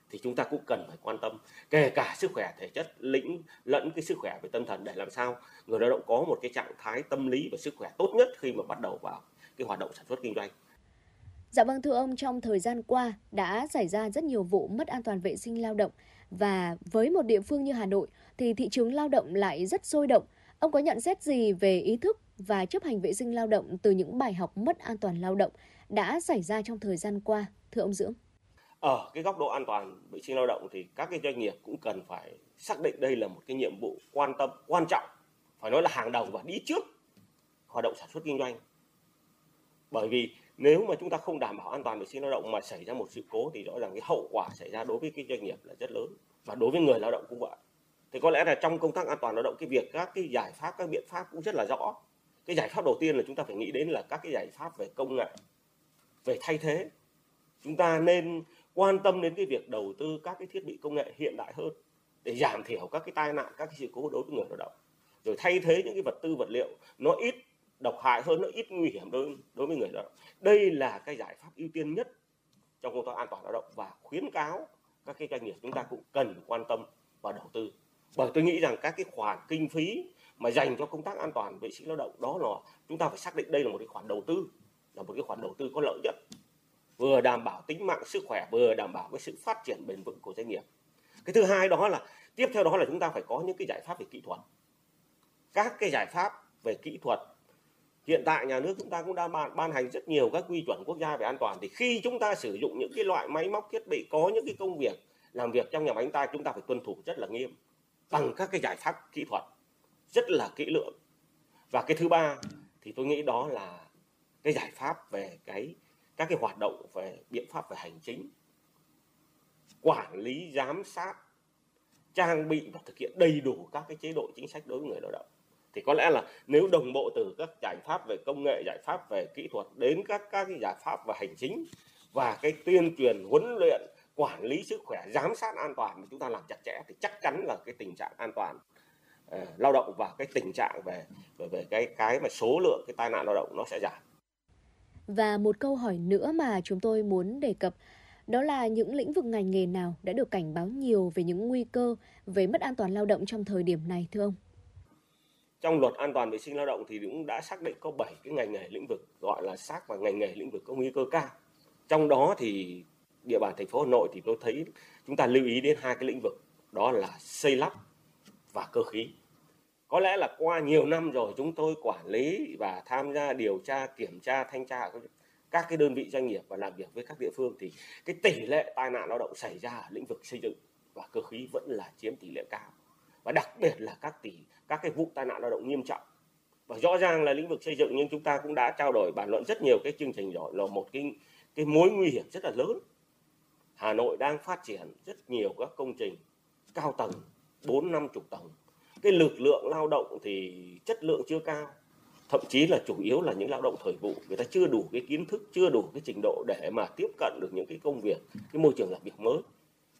thì chúng ta cũng cần phải quan tâm. Kể cả sức khỏe thể chất lĩnh lẫn cái sức khỏe về tâm thần để làm sao người lao động có một cái trạng thái tâm lý và sức khỏe tốt nhất khi mà bắt đầu vào cái hoạt động sản xuất kinh doanh. Dạ vâng thưa ông, trong thời gian qua đã xảy ra rất nhiều vụ mất an toàn vệ sinh lao động. Và với một địa phương như Hà Nội thì thị trường lao động lại rất sôi động. Ông có nhận xét gì về ý thức và chấp hành vệ sinh lao động từ những bài học mất an toàn lao động đã xảy ra trong thời gian qua, thưa ông Dưỡng? Ở cái góc độ an toàn vệ sinh lao động thì các cái doanh nghiệp cũng cần phải xác định đây là một cái nhiệm vụ quan tâm, quan trọng, phải nói là hàng đầu và đi trước hoạt động sản xuất kinh doanh. Bởi vì nếu mà chúng ta không đảm bảo an toàn vệ sinh lao động mà xảy ra một sự cố thì rõ ràng cái hậu quả xảy ra đối với cái doanh nghiệp là rất lớn và đối với người lao động cũng vậy thì có lẽ là trong công tác an toàn lao động cái việc các cái giải pháp các biện pháp cũng rất là rõ cái giải pháp đầu tiên là chúng ta phải nghĩ đến là các cái giải pháp về công nghệ, về thay thế. Chúng ta nên quan tâm đến cái việc đầu tư các cái thiết bị công nghệ hiện đại hơn để giảm thiểu các cái tai nạn, các cái sự cố đối với người lao động. Rồi thay thế những cái vật tư, vật liệu nó ít độc hại hơn, nó ít nguy hiểm đối đối với người lao động. Đây là cái giải pháp ưu tiên nhất trong công tác an toàn lao động và khuyến cáo các cái doanh nghiệp chúng ta cũng cần quan tâm và đầu tư. Bởi tôi nghĩ rằng các cái khoản kinh phí mà dành cho công tác an toàn vệ sinh lao động đó là chúng ta phải xác định đây là một cái khoản đầu tư là một cái khoản đầu tư có lợi nhất vừa đảm bảo tính mạng sức khỏe vừa đảm bảo cái sự phát triển bền vững của doanh nghiệp. Cái thứ hai đó là tiếp theo đó là chúng ta phải có những cái giải pháp về kỹ thuật. Các cái giải pháp về kỹ thuật hiện tại nhà nước chúng ta cũng đã ban, ban hành rất nhiều các quy chuẩn quốc gia về an toàn. Thì khi chúng ta sử dụng những cái loại máy móc thiết bị có những cái công việc làm việc trong nhà máy ta chúng ta phải tuân thủ rất là nghiêm bằng các cái giải pháp kỹ thuật rất là kỹ lưỡng. Và cái thứ ba thì tôi nghĩ đó là cái giải pháp về cái, các cái hoạt động về biện pháp về hành chính, quản lý, giám sát, trang bị và thực hiện đầy đủ các cái chế độ chính sách đối với người lao động. Thì có lẽ là nếu đồng bộ từ các giải pháp về công nghệ, giải pháp về kỹ thuật đến các các cái giải pháp về hành chính và cái tuyên truyền, huấn luyện, quản lý sức khỏe, giám sát an toàn mà chúng ta làm chặt chẽ thì chắc chắn là cái tình trạng an toàn lao động và cái tình trạng về về về cái cái mà số lượng cái tai nạn lao động nó sẽ giảm Và một câu hỏi nữa mà chúng tôi muốn đề cập đó là những lĩnh vực ngành nghề nào đã được cảnh báo nhiều về những nguy cơ về mất an toàn lao động trong thời điểm này thưa ông? trong luật an toàn vệ sinh lao động thì cũng đã xác định có 7 cái ngành nghề lĩnh vực gọi là xác và ngành nghề lĩnh vực có nguy cơ cao. Trong đó thì địa bàn thành phố Hà Nội thì tôi thấy chúng ta lưu ý đến hai cái lĩnh vực đó là xây lắp và cơ khí. Có lẽ là qua nhiều năm rồi chúng tôi quản lý và tham gia điều tra, kiểm tra, thanh tra các cái đơn vị doanh nghiệp và làm việc với các địa phương thì cái tỷ lệ tai nạn lao động xảy ra ở lĩnh vực xây dựng và cơ khí vẫn là chiếm tỷ lệ cao. Và đặc biệt là các tỷ các cái vụ tai nạn lao động nghiêm trọng. Và rõ ràng là lĩnh vực xây dựng nhưng chúng ta cũng đã trao đổi bàn luận rất nhiều cái chương trình rồi là một cái cái mối nguy hiểm rất là lớn. Hà Nội đang phát triển rất nhiều các công trình cao tầng bốn năm chục tầng. Cái lực lượng lao động thì chất lượng chưa cao. Thậm chí là chủ yếu là những lao động thời vụ, người ta chưa đủ cái kiến thức, chưa đủ cái trình độ để mà tiếp cận được những cái công việc, cái môi trường làm việc mới.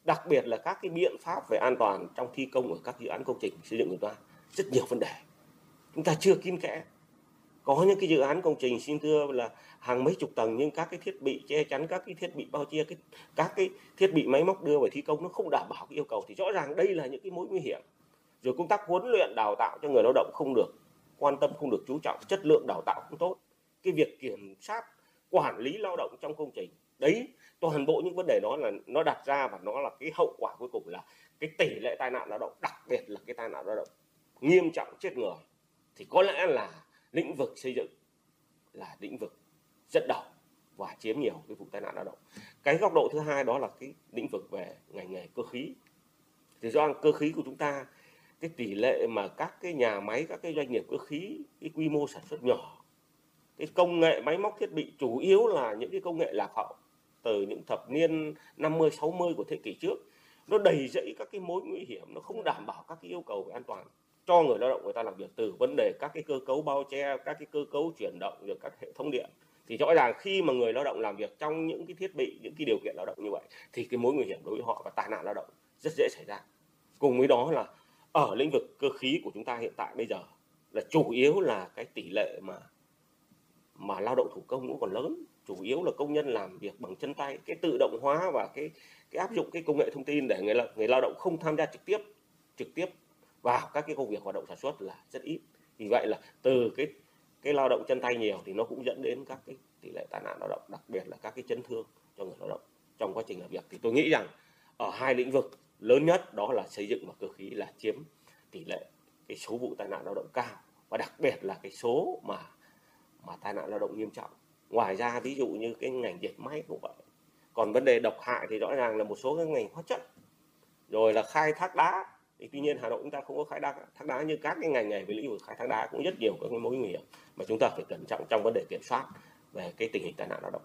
Đặc biệt là các cái biện pháp về an toàn trong thi công ở các dự án công trình xây dựng của chúng ta, rất nhiều vấn đề. Chúng ta chưa kín kẽ có những cái dự án công trình xin thưa là hàng mấy chục tầng nhưng các cái thiết bị che chắn, các cái thiết bị bao che, cái, các cái thiết bị máy móc đưa vào thi công nó không đảm bảo cái yêu cầu. Thì rõ ràng đây là những cái mối nguy hiểm. Rồi công tác huấn luyện, đào tạo cho người lao động không được quan tâm, không được chú trọng, chất lượng đào tạo không tốt. Cái việc kiểm soát, quản lý lao động trong công trình, đấy, toàn bộ những vấn đề đó là nó đặt ra và nó là cái hậu quả cuối cùng là cái tỷ lệ tai nạn lao động, đặc biệt là cái tai nạn lao động nghiêm trọng chết người. Thì có lẽ là lĩnh vực xây dựng là lĩnh vực dẫn đầu và chiếm nhiều cái vụ tai nạn lao động. Cái góc độ thứ hai đó là cái lĩnh vực về ngành nghề cơ khí. Thì do cơ khí của chúng ta, cái tỷ lệ mà các cái nhà máy, các cái doanh nghiệp cơ khí, cái quy mô sản xuất nhỏ, cái công nghệ máy móc thiết bị chủ yếu là những cái công nghệ lạc hậu từ những thập niên 50 60 của thế kỷ trước, nó đầy rẫy các cái mối nguy hiểm, nó không đảm bảo các cái yêu cầu về an toàn cho người lao động người ta làm việc từ vấn đề các cái cơ cấu bao che các cái cơ cấu chuyển động được các hệ thống điện. Thì rõ ràng khi mà người lao động làm việc trong những cái thiết bị những cái điều kiện lao động như vậy thì cái mối nguy hiểm đối với họ và tai nạn lao động rất dễ xảy ra. Cùng với đó là ở lĩnh vực cơ khí của chúng ta hiện tại bây giờ là chủ yếu là cái tỷ lệ mà mà lao động thủ công cũng còn lớn. Chủ yếu là công nhân làm việc bằng chân tay cái tự động hóa và cái cái áp dụng cái công nghệ thông tin để người lao, người lao động không tham gia trực tiếp trực tiếp vào các cái công việc hoạt động sản xuất là rất ít. Vì vậy là từ cái cái lao động chân tay nhiều thì nó cũng dẫn đến các cái tỷ lệ tai nạn lao động, đặc biệt là các cái chấn thương cho người lao động trong quá trình làm việc. Thì tôi nghĩ rằng ở hai lĩnh vực lớn nhất đó là xây dựng và cơ khí là chiếm tỷ lệ cái số vụ tai nạn lao động cao và đặc biệt là cái số mà mà tai nạn lao động nghiêm trọng. Ngoài ra ví dụ như cái ngành dệt may cũng vậy. Còn vấn đề độc hại thì rõ ràng là một số các ngành hóa chất, rồi là khai thác đá thì tuy nhiên Hà Nội chúng ta không có khai thác thác đá như các cái ngành này với lĩnh vực khai thác đá cũng rất nhiều các cái mối nguy hiểm mà chúng ta phải cẩn trọng trong vấn đề kiểm soát về cái tình hình tai nạn lao động.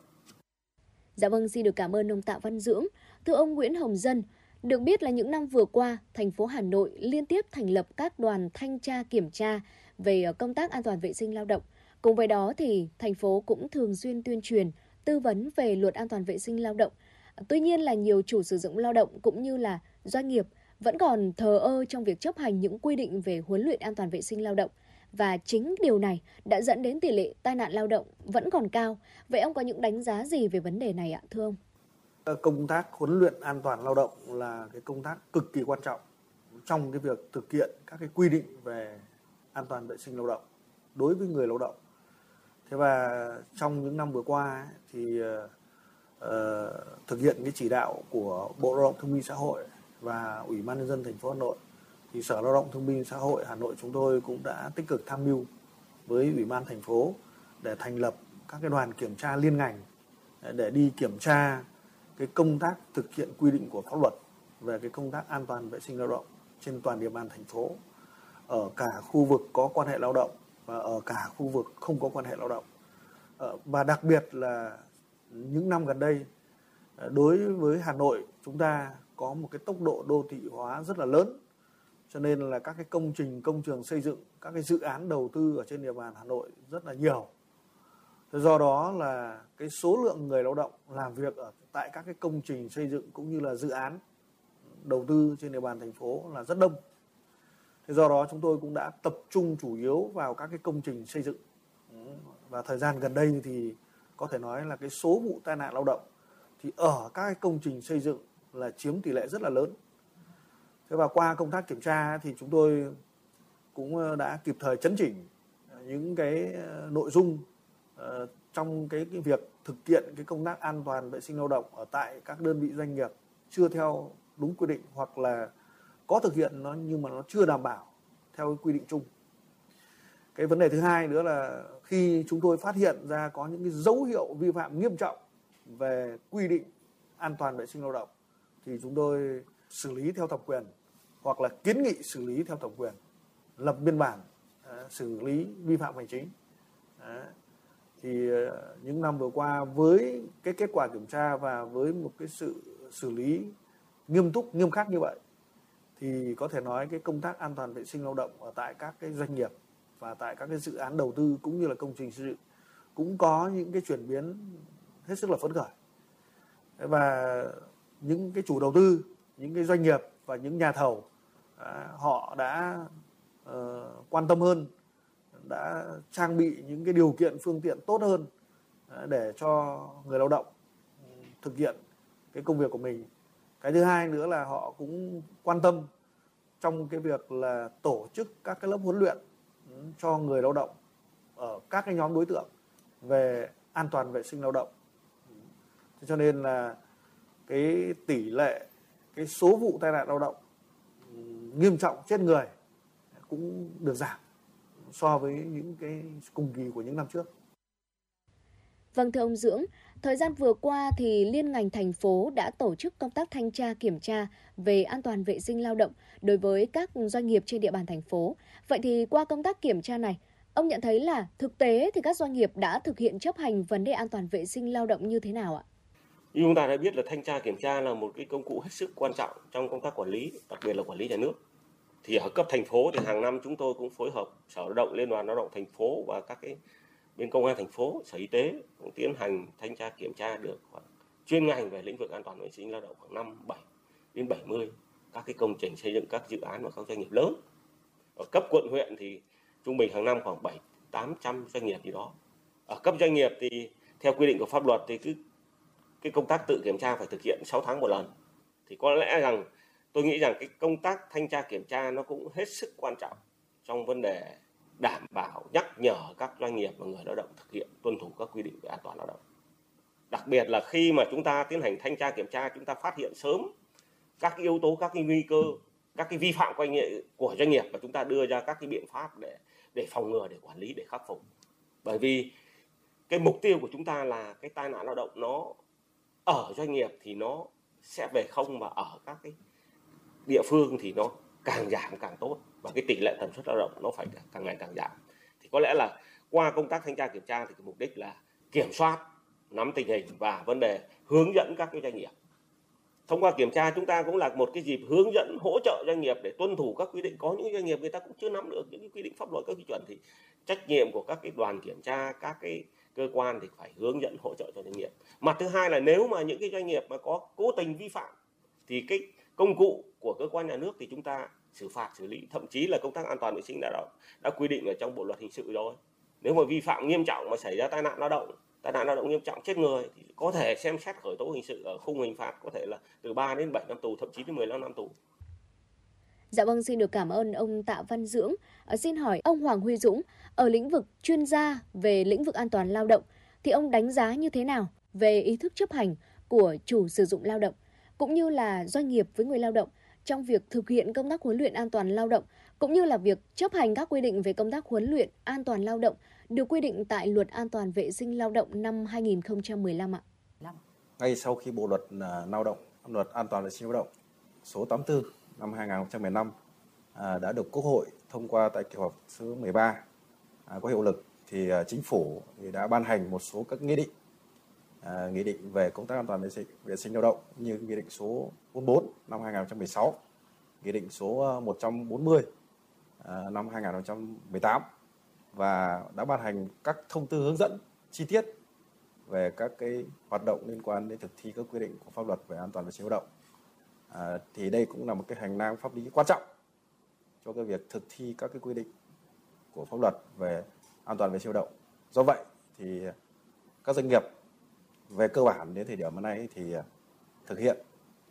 Dạ vâng, xin được cảm ơn ông Tạ Văn Dưỡng. Thưa ông Nguyễn Hồng Dân, được biết là những năm vừa qua, thành phố Hà Nội liên tiếp thành lập các đoàn thanh tra kiểm tra về ờ, công tác an toàn vệ sinh lao động. Cùng với đó thì thành phố cũng thường xuyên tuyên truyền, tư vấn về luật an toàn vệ sinh lao động. Tuy nhiên là nhiều chủ sử dụng lao động cũng như là doanh nghiệp vẫn còn thờ ơ trong việc chấp hành những quy định về huấn luyện an toàn vệ sinh lao động và chính điều này đã dẫn đến tỷ lệ tai nạn lao động vẫn còn cao. Vậy ông có những đánh giá gì về vấn đề này ạ, thưa ông? Ờ, công tác huấn luyện an toàn lao động là cái công tác cực kỳ quan trọng trong cái việc thực hiện các cái quy định về an toàn vệ sinh lao động đối với người lao động. Thế và trong những năm vừa qua ấy, thì uh, thực hiện cái chỉ đạo của Bộ Lao động Thương binh Xã hội và Ủy ban nhân dân thành phố Hà Nội. Thì Sở Lao động Thương binh Xã hội Hà Nội chúng tôi cũng đã tích cực tham mưu với Ủy ban thành phố để thành lập các cái đoàn kiểm tra liên ngành, để đi kiểm tra cái công tác thực hiện quy định của pháp luật về cái công tác an toàn vệ sinh lao động trên toàn địa bàn thành phố, ở cả khu vực có quan hệ lao động và ở cả khu vực không có quan hệ lao động. Ờ, và đặc biệt là những năm gần đây ờ, đối với Hà Nội chúng ta có một cái tốc độ đô thị hóa rất là lớn. Cho nên là các cái công trình, công trường xây dựng, các cái dự án đầu tư ở trên địa bàn Hà Nội rất là nhiều. Do đó là cái số lượng người lao động làm việc ở tại các cái công trình xây dựng cũng như là dự án đầu tư trên địa bàn thành phố là rất đông. Thế do đó chúng tôi cũng đã tập trung chủ yếu vào các cái công trình xây dựng. Và thời gian gần đây thì có thể nói là cái số vụ tai nạn lao động thì ở các cái công trình xây dựng là chiếm tỷ lệ rất là lớn. Thế và qua công tác kiểm tra thì chúng tôi cũng ờ, đã kịp thời chấn chỉnh ờ, những cái ờ, nội dung trong cái, cái việc thực hiện cái công tác an toàn vệ sinh lao động ở tại các đơn vị doanh nghiệp chưa theo đúng quy định hoặc là có thực hiện nó nhưng mà nó chưa đảm bảo theo quy định chung. Cái vấn đề thứ hai nữa là khi chúng tôi phát hiện ra có những cái dấu hiệu vi phạm nghiêm trọng về quy định an toàn vệ sinh lao động thì chúng tôi xử lý theo thẩm quyền, hoặc là kiến nghị xử lý theo thẩm quyền, lập biên bản à, xử lý vi phạm hành chính. Thì à, những năm vừa qua với cái kết quả kiểm tra và với một cái sự xử lý nghiêm túc, nghiêm khắc như vậy, thì có thể nói cái công tác an toàn vệ sinh lao động ở tại các cái doanh nghiệp và tại các cái dự án đầu tư cũng như là công trình xây dựng cũng có những cái chuyển biến hết sức là phấn khởi. Và những cái chủ đầu tư những cái doanh nghiệp và những nhà thầu à, họ đã uh, quan tâm hơn đã trang bị những cái điều kiện phương tiện tốt hơn à, để cho người lao động ừ, thực hiện cái công việc của mình. Cái thứ hai nữa là họ cũng quan tâm trong cái việc là tổ chức các cái lớp huấn luyện ừ, cho người lao động ở các cái nhóm đối tượng về an toàn vệ sinh lao động. Ừ. Cho nên là cái tỷ lệ cái số vụ tai nạn lao động ừ, nghiêm trọng chết người cũng được giảm so với những cái cùng kỳ của những năm trước. Vâng thưa ông Dưỡng, thời gian vừa qua thì liên ngành thành phố đã tổ chức công tác thanh tra kiểm tra về an toàn vệ sinh lao động đối với các doanh nghiệp trên địa bàn thành phố. Vậy thì qua công tác kiểm tra này, ông nhận thấy là thực tế thì các doanh nghiệp đã thực hiện chấp hành vấn đề an toàn vệ sinh lao động như thế nào ạ? Như chúng ta đã biết là thanh tra kiểm tra là một cái công cụ hết sức quan trọng trong công tác quản lý, đặc biệt là quản lý nhà nước. Thì ở cấp thành phố thì hàng năm chúng tôi cũng phối hợp Sở Lao động, Liên đoàn Lao động thành phố và các cái bên công an thành phố sở y tế cũng tiến hành thanh tra kiểm tra được khoảng chuyên ngành về lĩnh vực an toàn vệ sinh lao động khoảng năm bảy đến 70 các cái công trình xây dựng các dự án và các doanh nghiệp lớn ở cấp quận huyện thì trung bình hàng năm khoảng 7 800 doanh nghiệp gì đó ở cấp doanh nghiệp thì theo quy định của pháp luật thì cứ cái công tác tự kiểm tra phải thực hiện 6 tháng một lần thì có lẽ rằng tôi nghĩ rằng cái công tác thanh tra kiểm tra nó cũng hết sức quan trọng trong vấn đề đảm bảo, nhắc nhở các doanh nghiệp và người lao động thực hiện tuân thủ các quy định về an toàn lao động. Đặc biệt là khi mà chúng ta tiến hành thanh tra kiểm tra, chúng ta phát hiện sớm các cái yếu tố, các cái nguy cơ, các cái vi phạm của doanh nghiệp và chúng ta đưa ra các cái biện pháp để để phòng ngừa, để quản lý, để khắc phục. Bởi vì cái mục tiêu của chúng ta là cái tai nạn lao động nó ở doanh nghiệp thì nó sẽ về không mà ở các cái địa phương thì nó càng giảm càng tốt. Và cái tỷ lệ tần suất lao động nó phải càng ngày càng giảm. Thì có lẽ là qua công tác thanh tra kiểm tra thì cái mục đích là kiểm soát, nắm tình hình và vấn đề hướng dẫn các cái doanh nghiệp. Thông qua kiểm tra chúng ta cũng là một cái dịp hướng dẫn, hỗ trợ doanh nghiệp để tuân thủ các quy định. Có những doanh nghiệp người ta cũng chưa nắm được những cái quy định pháp luật, các quy chuẩn thì trách nhiệm của các cái đoàn kiểm tra, các cái cơ quan thì phải hướng dẫn hỗ trợ cho doanh nghiệp. Mặt thứ hai là nếu mà những cái doanh nghiệp mà có cố tình vi phạm thì cái công cụ của cơ quan nhà nước thì chúng ta xử phạt xử lý. Thậm chí là công tác an toàn vệ sinh lao động đã quy định ở trong bộ luật hình sự rồi. Nếu mà vi phạm nghiêm trọng mà xảy ra tai nạn lao động tai nạn lao động nghiêm trọng chết người thì có thể xem xét khởi tố hình sự ở khung hình phạt có thể là từ 3 đến 7 năm tù thậm chí đến 15 năm tù. Dạ vâng, xin được cảm ơn ông Tạ Văn Dưỡng. Ờ, xin hỏi ông Hoàng Huy Dũng, ở lĩnh vực chuyên gia về lĩnh vực an toàn lao động, thì ông đánh giá như thế nào về ý thức chấp hành của chủ sử dụng lao động, cũng như là doanh nghiệp với người lao động trong việc thực hiện công tác huấn luyện an toàn lao động, cũng như là việc chấp hành các quy định về công tác huấn luyện an toàn lao động được quy định tại Luật An toàn vệ sinh lao động năm 2015 ạ? Ngay sau khi Bộ luật à, lao động, Luật An toàn vệ sinh lao động số 84 năm 2015 à, đã được Quốc hội thông qua tại kỳ họp thứ 13 à, có hiệu lực thì à, chính phủ thì đã ban hành một số các nghị định à, nghị định về công tác an toàn vệ sinh, vệ sinh lao động như nghị định số 44 năm 2016, nghị định số à, 140 à, năm 2018 và đã ban hành các thông tư hướng dẫn chi tiết về các cái hoạt động liên quan đến thực thi các quy định của pháp luật về an toàn vệ sinh lao động. À, thì đây cũng là một cái hành lang pháp lý quan trọng cho cái việc thực thi các cái quy định của pháp luật về an toàn vệ sinh lao động. Do vậy thì các doanh nghiệp về cơ bản đến thời điểm hôm nay thì à, thực hiện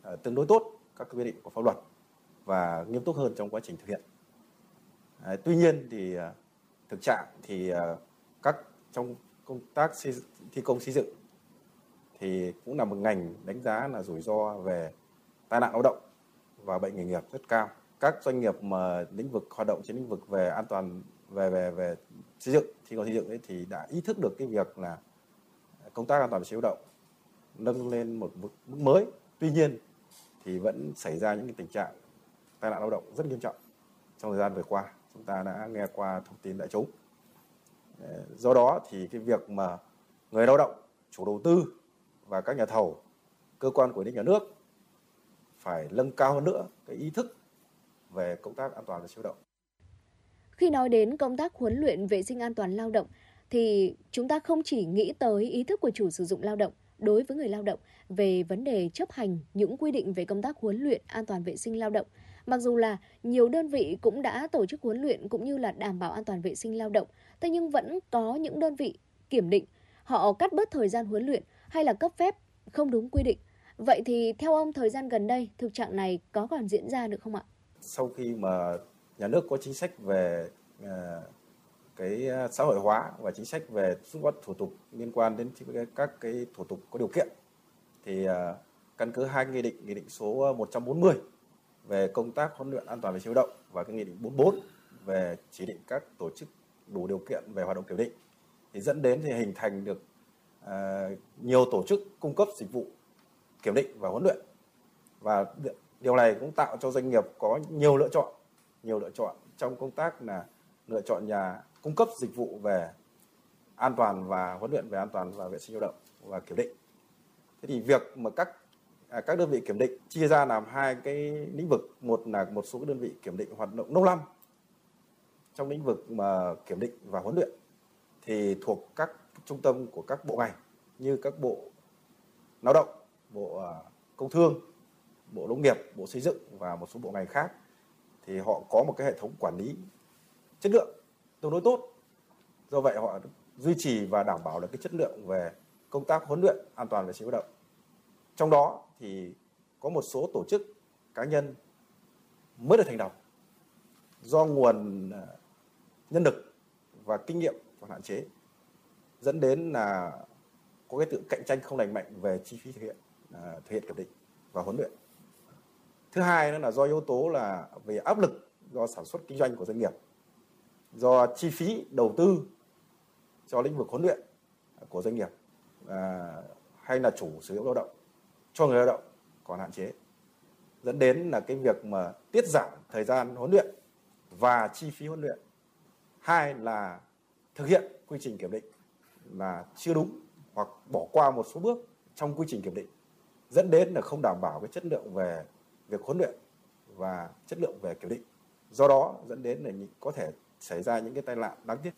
à, tương đối tốt các quy định của pháp luật và nghiêm túc hơn trong quá trình thực hiện. À, tuy nhiên thì à, thực trạng thì các trong công tác xây, thi công xây dựng thì cũng là một ngành đánh giá là rủi ro về tai nạn lao động và bệnh nghề nghiệp rất cao. Các doanh nghiệp mà lĩnh vực hoạt động trên lĩnh vực về an toàn về về về xây dựng thi công xây dựng ấy thì đã ý thức được cái việc là công tác an toàn về lao động nâng lên một mức, mức mới. Tuy nhiên thì vẫn xảy ra những cái tình trạng tai nạn lao động rất nghiêm trọng trong thời gian vừa qua. Chúng ta đã nghe qua thông tin đại chúng. Ờ, do đó thì cái việc mà người lao động, chủ đầu tư và các nhà thầu, cơ quan quản lý nhà nước phải nâng cao hơn nữa cái ý thức về công tác an toàn về siêu động. Khi nói đến công tác huấn luyện vệ sinh an toàn lao động thì chúng ta không chỉ nghĩ tới ý thức của chủ sử dụng lao động đối với người lao động về vấn đề chấp hành những quy định về công tác huấn luyện an toàn vệ sinh lao động. Mặc dù là nhiều đơn vị cũng đã tổ chức huấn luyện cũng như là đảm bảo an toàn vệ sinh lao động, thế nhưng vẫn có những đơn vị kiểm định họ cắt bớt thời gian huấn luyện hay là cấp phép không đúng quy định Vậy thì theo ông thời gian gần đây thực trạng này có còn diễn ra được không ạ? Sau khi mà nhà nước có chính sách về ờ, cái ờ, xã hội hóa và chính sách về rút gọn thủ tục liên quan đến các cái thủ tục có điều kiện, thì ờ, căn cứ hai nghị định nghị định số 140 về công tác huấn luyện an toàn về chế động và cái nghị định 44 về chỉ định các tổ chức đủ điều kiện về hoạt động kiểm định, thì dẫn đến thì hình thành được nhiều tổ chức cung cấp dịch vụ kiểm định và huấn luyện. Và điều này cũng tạo cho doanh nghiệp có nhiều lựa chọn nhiều lựa chọn trong công tác là lựa chọn nhà cung cấp dịch vụ về an toàn và huấn luyện về an toàn và vệ sinh lao động và kiểm định. Thế thì việc mà các à, các đơn vị kiểm định chia ra làm hai cái lĩnh vực một là một số đơn vị kiểm định hoạt động lâu năm trong lĩnh vực mà kiểm định và huấn luyện thì thuộc các trung tâm của các bộ ngành như các bộ lao động, bộ à, công thương, bộ nông nghiệp, bộ xây dựng và một số bộ ngành khác thì họ có một cái hệ thống quản lý chất lượng tương đối tốt. Do vậy họ duy trì và đảm bảo được cái chất lượng về công tác huấn luyện an toàn vệ sinh lao động. Trong đó thì có một số tổ chức cá nhân mới được thành lập do nguồn à, nhân lực và kinh nghiệm còn hạn chế dẫn đến là có cái tự cạnh tranh không lành mạnh về chi phí thực hiện à, thực hiện kiểm định và huấn luyện. Thứ hai nữa là do yếu tố là về áp lực do sản xuất kinh doanh của doanh nghiệp, do chi phí đầu tư cho lĩnh vực huấn luyện của doanh nghiệp à, hay là chủ sử dụng lao động cho người lao động còn hạn chế. Dẫn đến là cái việc mà tiết giảm thời gian huấn luyện và chi phí huấn luyện. Hai là thực hiện quy trình kiểm định là chưa đúng hoặc bỏ qua một số bước trong quy trình kiểm định. Dẫn đến là không đảm bảo cái chất lượng về việc huấn luyện và chất lượng về kiểm định do đó dẫn đến là có thể xảy ra những cái tai nạn đáng tiếc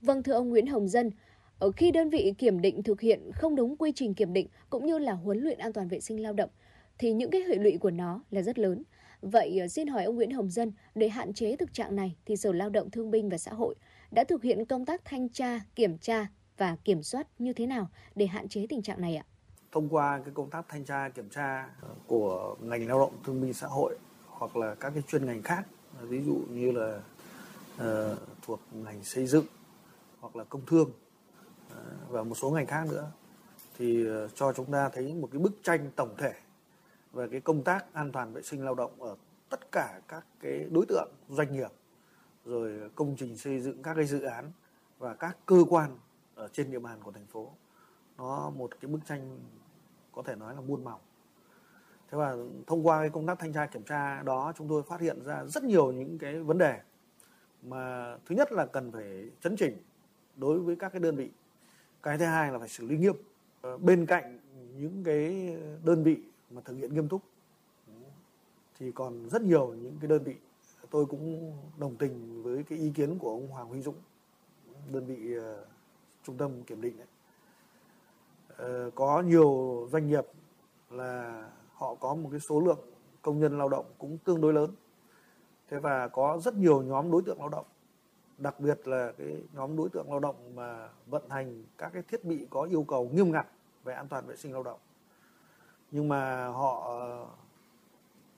Vâng thưa ông Nguyễn Hồng Dân, ở khi đơn vị kiểm định thực hiện không đúng quy trình kiểm định cũng như là huấn luyện an toàn vệ sinh lao động thì những cái hệ lụy của nó là rất lớn. Vậy ờ, xin hỏi ông Nguyễn Hồng Dân, để hạn chế thực trạng này thì Sở Lao động Thương binh và Xã hội đã thực hiện công tác thanh tra, kiểm tra và kiểm soát như thế nào để hạn chế tình trạng này ạ? Thông qua cái công tác thanh tra kiểm tra của ngành lao động thương binh xã hội hoặc là các cái chuyên ngành khác, ví dụ như là uh, thuộc ngành xây dựng hoặc là công thương uh, và một số ngành khác nữa thì uh, cho chúng ta thấy một cái bức tranh tổng thể về cái công tác an toàn vệ sinh lao động ở tất cả các cái đối tượng doanh nghiệp rồi công trình xây dựng các cái dự án và các cơ quan ở trên địa bàn của thành phố. Nó một cái bức tranh có thể nói là buôn màu thế và thông qua cái công tác thanh tra kiểm tra đó chúng tôi phát hiện ra rất nhiều những cái vấn đề mà thứ nhất là cần phải chấn chỉnh đối với các cái đơn vị. Cái thứ hai là phải xử lý nghiêm. Ờ, bên cạnh những cái đơn vị mà thực hiện nghiêm túc thì còn rất nhiều những cái đơn vị. Tôi cũng đồng tình với cái ý kiến của ông Hoàng Huy Dũng đơn vị uh, trung tâm kiểm định đấy. Ờ, có nhiều doanh nghiệp là họ có một cái số lượng công nhân lao động cũng tương đối lớn. Thế và có rất nhiều nhóm đối tượng lao động. Đặc biệt là cái nhóm đối tượng lao động mà vận hành các cái thiết bị có yêu cầu nghiêm ngặt về an toàn vệ sinh lao động. Nhưng mà họ ờ,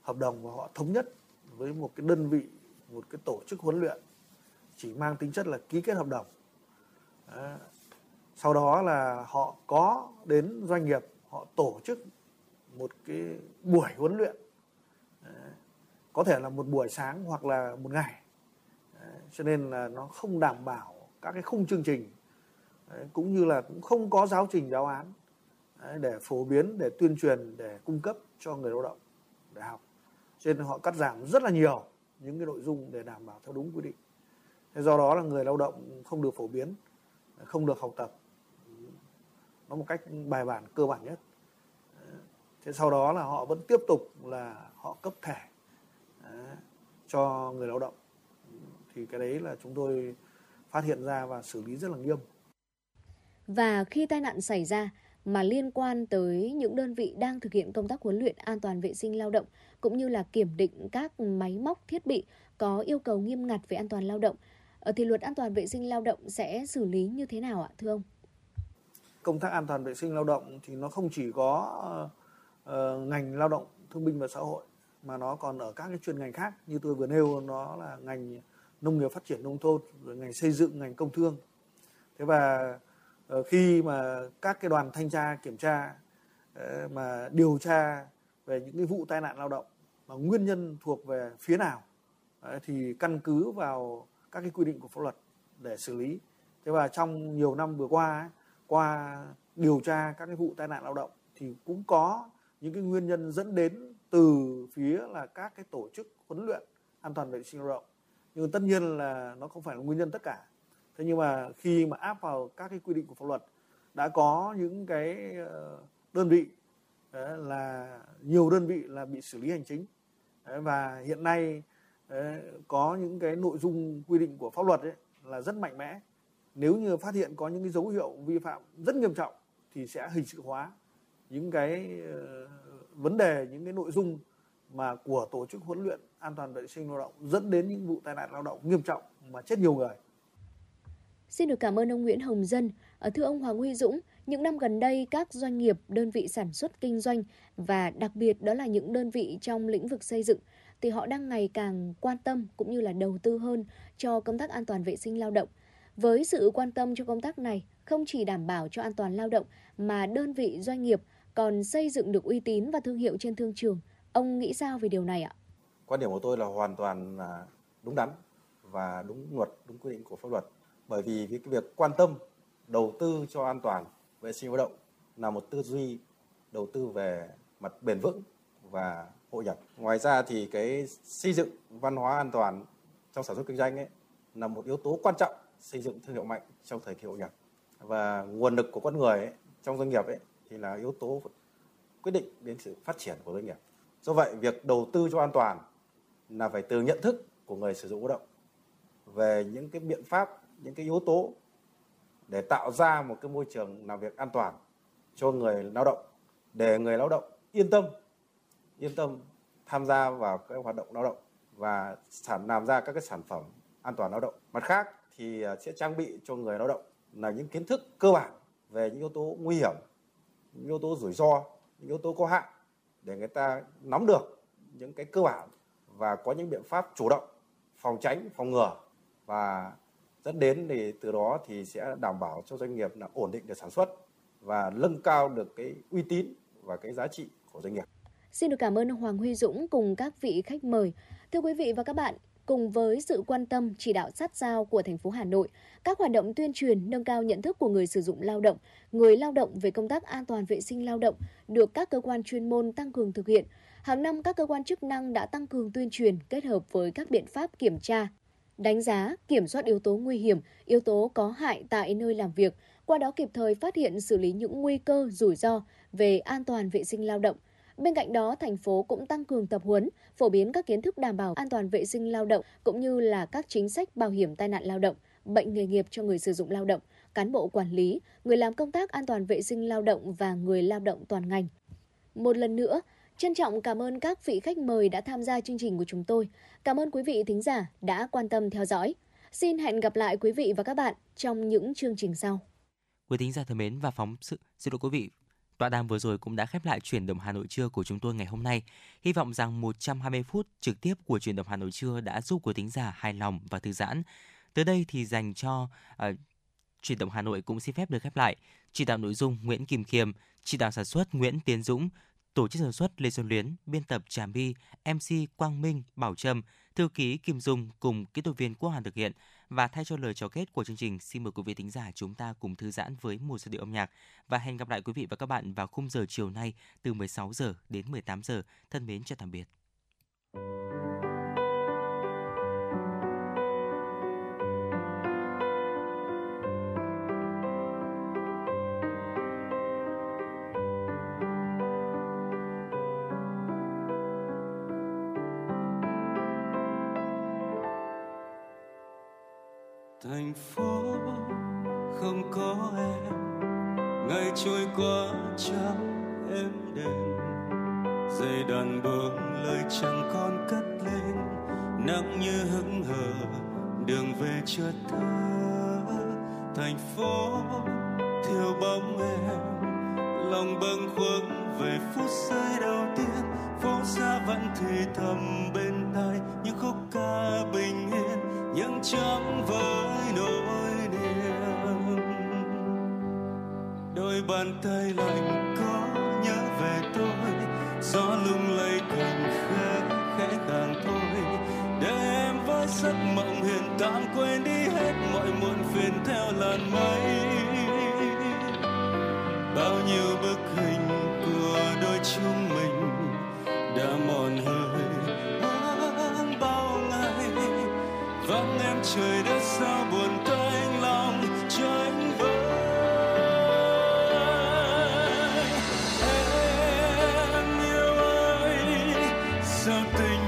hợp đồng và họ thống nhất với một cái đơn vị, một cái tổ chức huấn luyện chỉ mang tính chất là ký kết hợp đồng sau đó là họ có đến doanh nghiệp, họ tổ chức một cái buổi huấn luyện. Có thể là một buổi sáng hoặc là một ngày. Cho nên là nó không đảm bảo các cái khung chương trình. Cũng như là cũng không có giáo trình giáo án để phổ biến, để tuyên truyền, để cung cấp cho người lao động để học. Cho nên họ cắt giảm rất là nhiều những cái nội dung để đảm bảo theo đúng quy định. Do đó là người lao động không được phổ biến, không được học tập nó một cách bài bản, cơ bản nhất. Thế sau đó là họ vẫn tiếp tục là họ cấp thẻ cho người lao động. Thì cái đấy là chúng tôi phát hiện ra và xử lý rất là nghiêm. Và khi tai nạn xảy ra mà liên quan tới những đơn vị đang thực hiện công tác huấn luyện an toàn vệ sinh lao động, cũng như là kiểm định các máy móc, thiết bị có yêu cầu nghiêm ngặt về an toàn lao động ờ, thì luật an toàn vệ sinh lao động sẽ xử lý như thế nào ạ, thưa ông? Công tác an toàn vệ sinh lao động thì nó không chỉ có uh, ngành lao động thương binh và xã hội mà nó còn ở các cái chuyên ngành khác. Như tôi vừa nêu nó là ngành nông nghiệp phát triển nông thôn rồi ngành xây dựng ngành công thương. Thế và uh, khi mà các cái đoàn thanh tra kiểm tra uh, mà điều tra về những cái vụ tai nạn lao động mà nguyên nhân thuộc về phía nào thì căn cứ vào các cái quy định của pháp luật để xử lý. Thế và trong nhiều năm vừa qua qua điều tra các cái vụ tai nạn lao động thì cũng có những cái nguyên nhân dẫn đến từ phía là các cái tổ chức huấn luyện an toàn vệ sinh lao động. Nhưng tất nhiên là nó không phải là nguyên nhân tất cả. Thế nhưng mà khi mà áp vào các cái quy định của pháp luật, đã có những cái ờ, đơn vị ờ, là nhiều đơn vị là bị xử lý hành chính. Và hiện nay ờ, có những cái nội dung quy định của pháp luật ấy là rất mạnh mẽ nếu như phát hiện có những cái dấu hiệu vi phạm rất nghiêm trọng thì sẽ hình sự hóa những cái ờ, vấn đề những cái nội dung mà của tổ chức huấn luyện an toàn vệ sinh lao động dẫn đến những vụ tai nạn lao động nghiêm trọng mà chết nhiều người. Xin được cảm ơn ông Nguyễn Hồng Dân. Ờ, thưa ông Hoàng Huy Dũng, những năm gần đây các doanh nghiệp, đơn vị sản xuất kinh doanh và đặc biệt đó là những đơn vị trong lĩnh vực xây dựng thì họ đang ngày càng quan tâm cũng như là đầu tư hơn cho công tác an toàn vệ sinh lao động. Với sự quan tâm cho công tác này, không chỉ đảm bảo cho an toàn lao động mà đơn vị doanh nghiệp còn xây dựng được uy tín và thương hiệu trên thương trường. Ông nghĩ sao về điều này ạ? Quan điểm của tôi là hoàn toàn đúng đắn và đúng luật, đúng quy định của pháp luật. Bởi vì cái việc quan tâm đầu tư cho an toàn vệ sinh lao động là một tư duy đầu tư về mặt bền vững và hội nhập. Ngoài ra thì cái xây dựng văn hóa an toàn trong sản xuất kinh doanh ấy là một yếu tố quan trọng xây dựng thương hiệu mạnh trong thời kỳ hội nhập. Và nguồn lực của con người ấy, trong doanh nghiệp ấy thì là yếu tố quyết định đến sự phát triển của doanh nghiệp. Do vậy, việc đầu tư cho an toàn là phải từ nhận thức của người sử dụng lao động về những cái biện pháp, những cái yếu tố để tạo ra một cái môi trường làm việc an toàn cho người lao động để người lao động yên tâm yên tâm tham gia vào các hoạt động lao động và sản làm ra các cái sản phẩm an toàn lao động. Mặt khác thì à, sẽ trang bị cho người lao động là những kiến thức cơ bản về những yếu tố nguy hiểm, những yếu tố rủi ro, những yếu tố có hại để người ta nắm được những cái cơ bản và có những biện pháp chủ động phòng tránh, phòng ngừa và dẫn đến thì từ đó thì sẽ đảm bảo cho doanh nghiệp là ổn định được sản xuất và nâng cao được cái uy tín và cái giá trị của doanh nghiệp. Xin được cảm ơn Hoàng Huy Dũng cùng các vị khách mời. Thưa quý vị và các bạn, cùng với sự quan tâm chỉ đạo sát sao của thành phố Hà Nội, các hoạt động tuyên truyền nâng cao nhận thức của người sử dụng lao động, người lao động về công tác an toàn vệ sinh lao động được các cơ quan chuyên môn tăng cường thực hiện. Hàng năm các cơ quan chức năng đã tăng cường tuyên truyền kết hợp với các biện pháp kiểm tra, đánh giá, kiểm soát yếu tố nguy hiểm, yếu tố có hại tại nơi làm việc, qua đó kịp thời phát hiện xử lý những nguy cơ, rủi ro về an toàn vệ sinh lao động. Bên cạnh đó, thành phố cũng tăng cường tập huấn, phổ biến các kiến thức đảm bảo an toàn vệ sinh lao động cũng như là các chính sách bảo hiểm tai nạn lao động, bệnh nghề nghiệp cho người sử dụng lao động, cán bộ quản lý, người làm công tác an toàn vệ sinh lao động và người lao động toàn ngành. Một lần nữa, Trân trọng cảm ơn các vị khách mời đã tham gia chương trình của chúng tôi. Cảm ơn quý vị thính giả đã quan tâm theo dõi. Xin hẹn gặp lại quý vị và các bạn trong những chương trình sau. Quý thính giả thân mến và phóng sự xin lỗi quý vị Tọa đàm vừa rồi cũng đã khép lại chuyển động Hà Nội trưa của chúng tôi ngày hôm nay. Hy vọng rằng 120 phút trực tiếp của chuyển động Hà Nội trưa đã giúp quý thính giả hài lòng và thư giãn. Tới đây thì dành cho uh, chuyển động Hà Nội cũng xin phép được khép lại. Chỉ đạo nội dung Nguyễn Kim Khiêm, chỉ đạo sản xuất Nguyễn Tiến Dũng, tổ chức sản xuất Lê Xuân Luyến, biên tập Trà My, MC Quang Minh, Bảo Trâm, thư ký Kim Dung cùng kỹ thuật viên Quốc Hàn thực hiện và thay cho lời chào kết của chương trình, xin mời quý vị thính giả chúng ta cùng thư giãn với một giai điệu âm nhạc và hẹn gặp lại quý vị và các bạn vào khung giờ chiều nay từ 16 giờ đến 18 giờ. Thân mến chào tạm biệt. thành trắng êm đềm. Dây đàn buông lời chẳng còn cất lên nắng như hững hờ, đường về chưa thơ. Thành phố thiếu bóng em, lòng bâng khuâng về phút giây đầu tiên. Phố xa vẫn thì thầm bên tai, những khúc ca bình yên nhưng chẳng với nỗi bàn tay lạnh có nhớ về tôi. Gió lung lay cành khẽ khẽ càng thôi. Để em với giấc mộng hiền tạm quên đi hết mọi muộn phiền theo làn mây. Bao nhiêu bức hình của đôi chúng mình đã mòn hơi bao ngày. Vắng em trời đất sao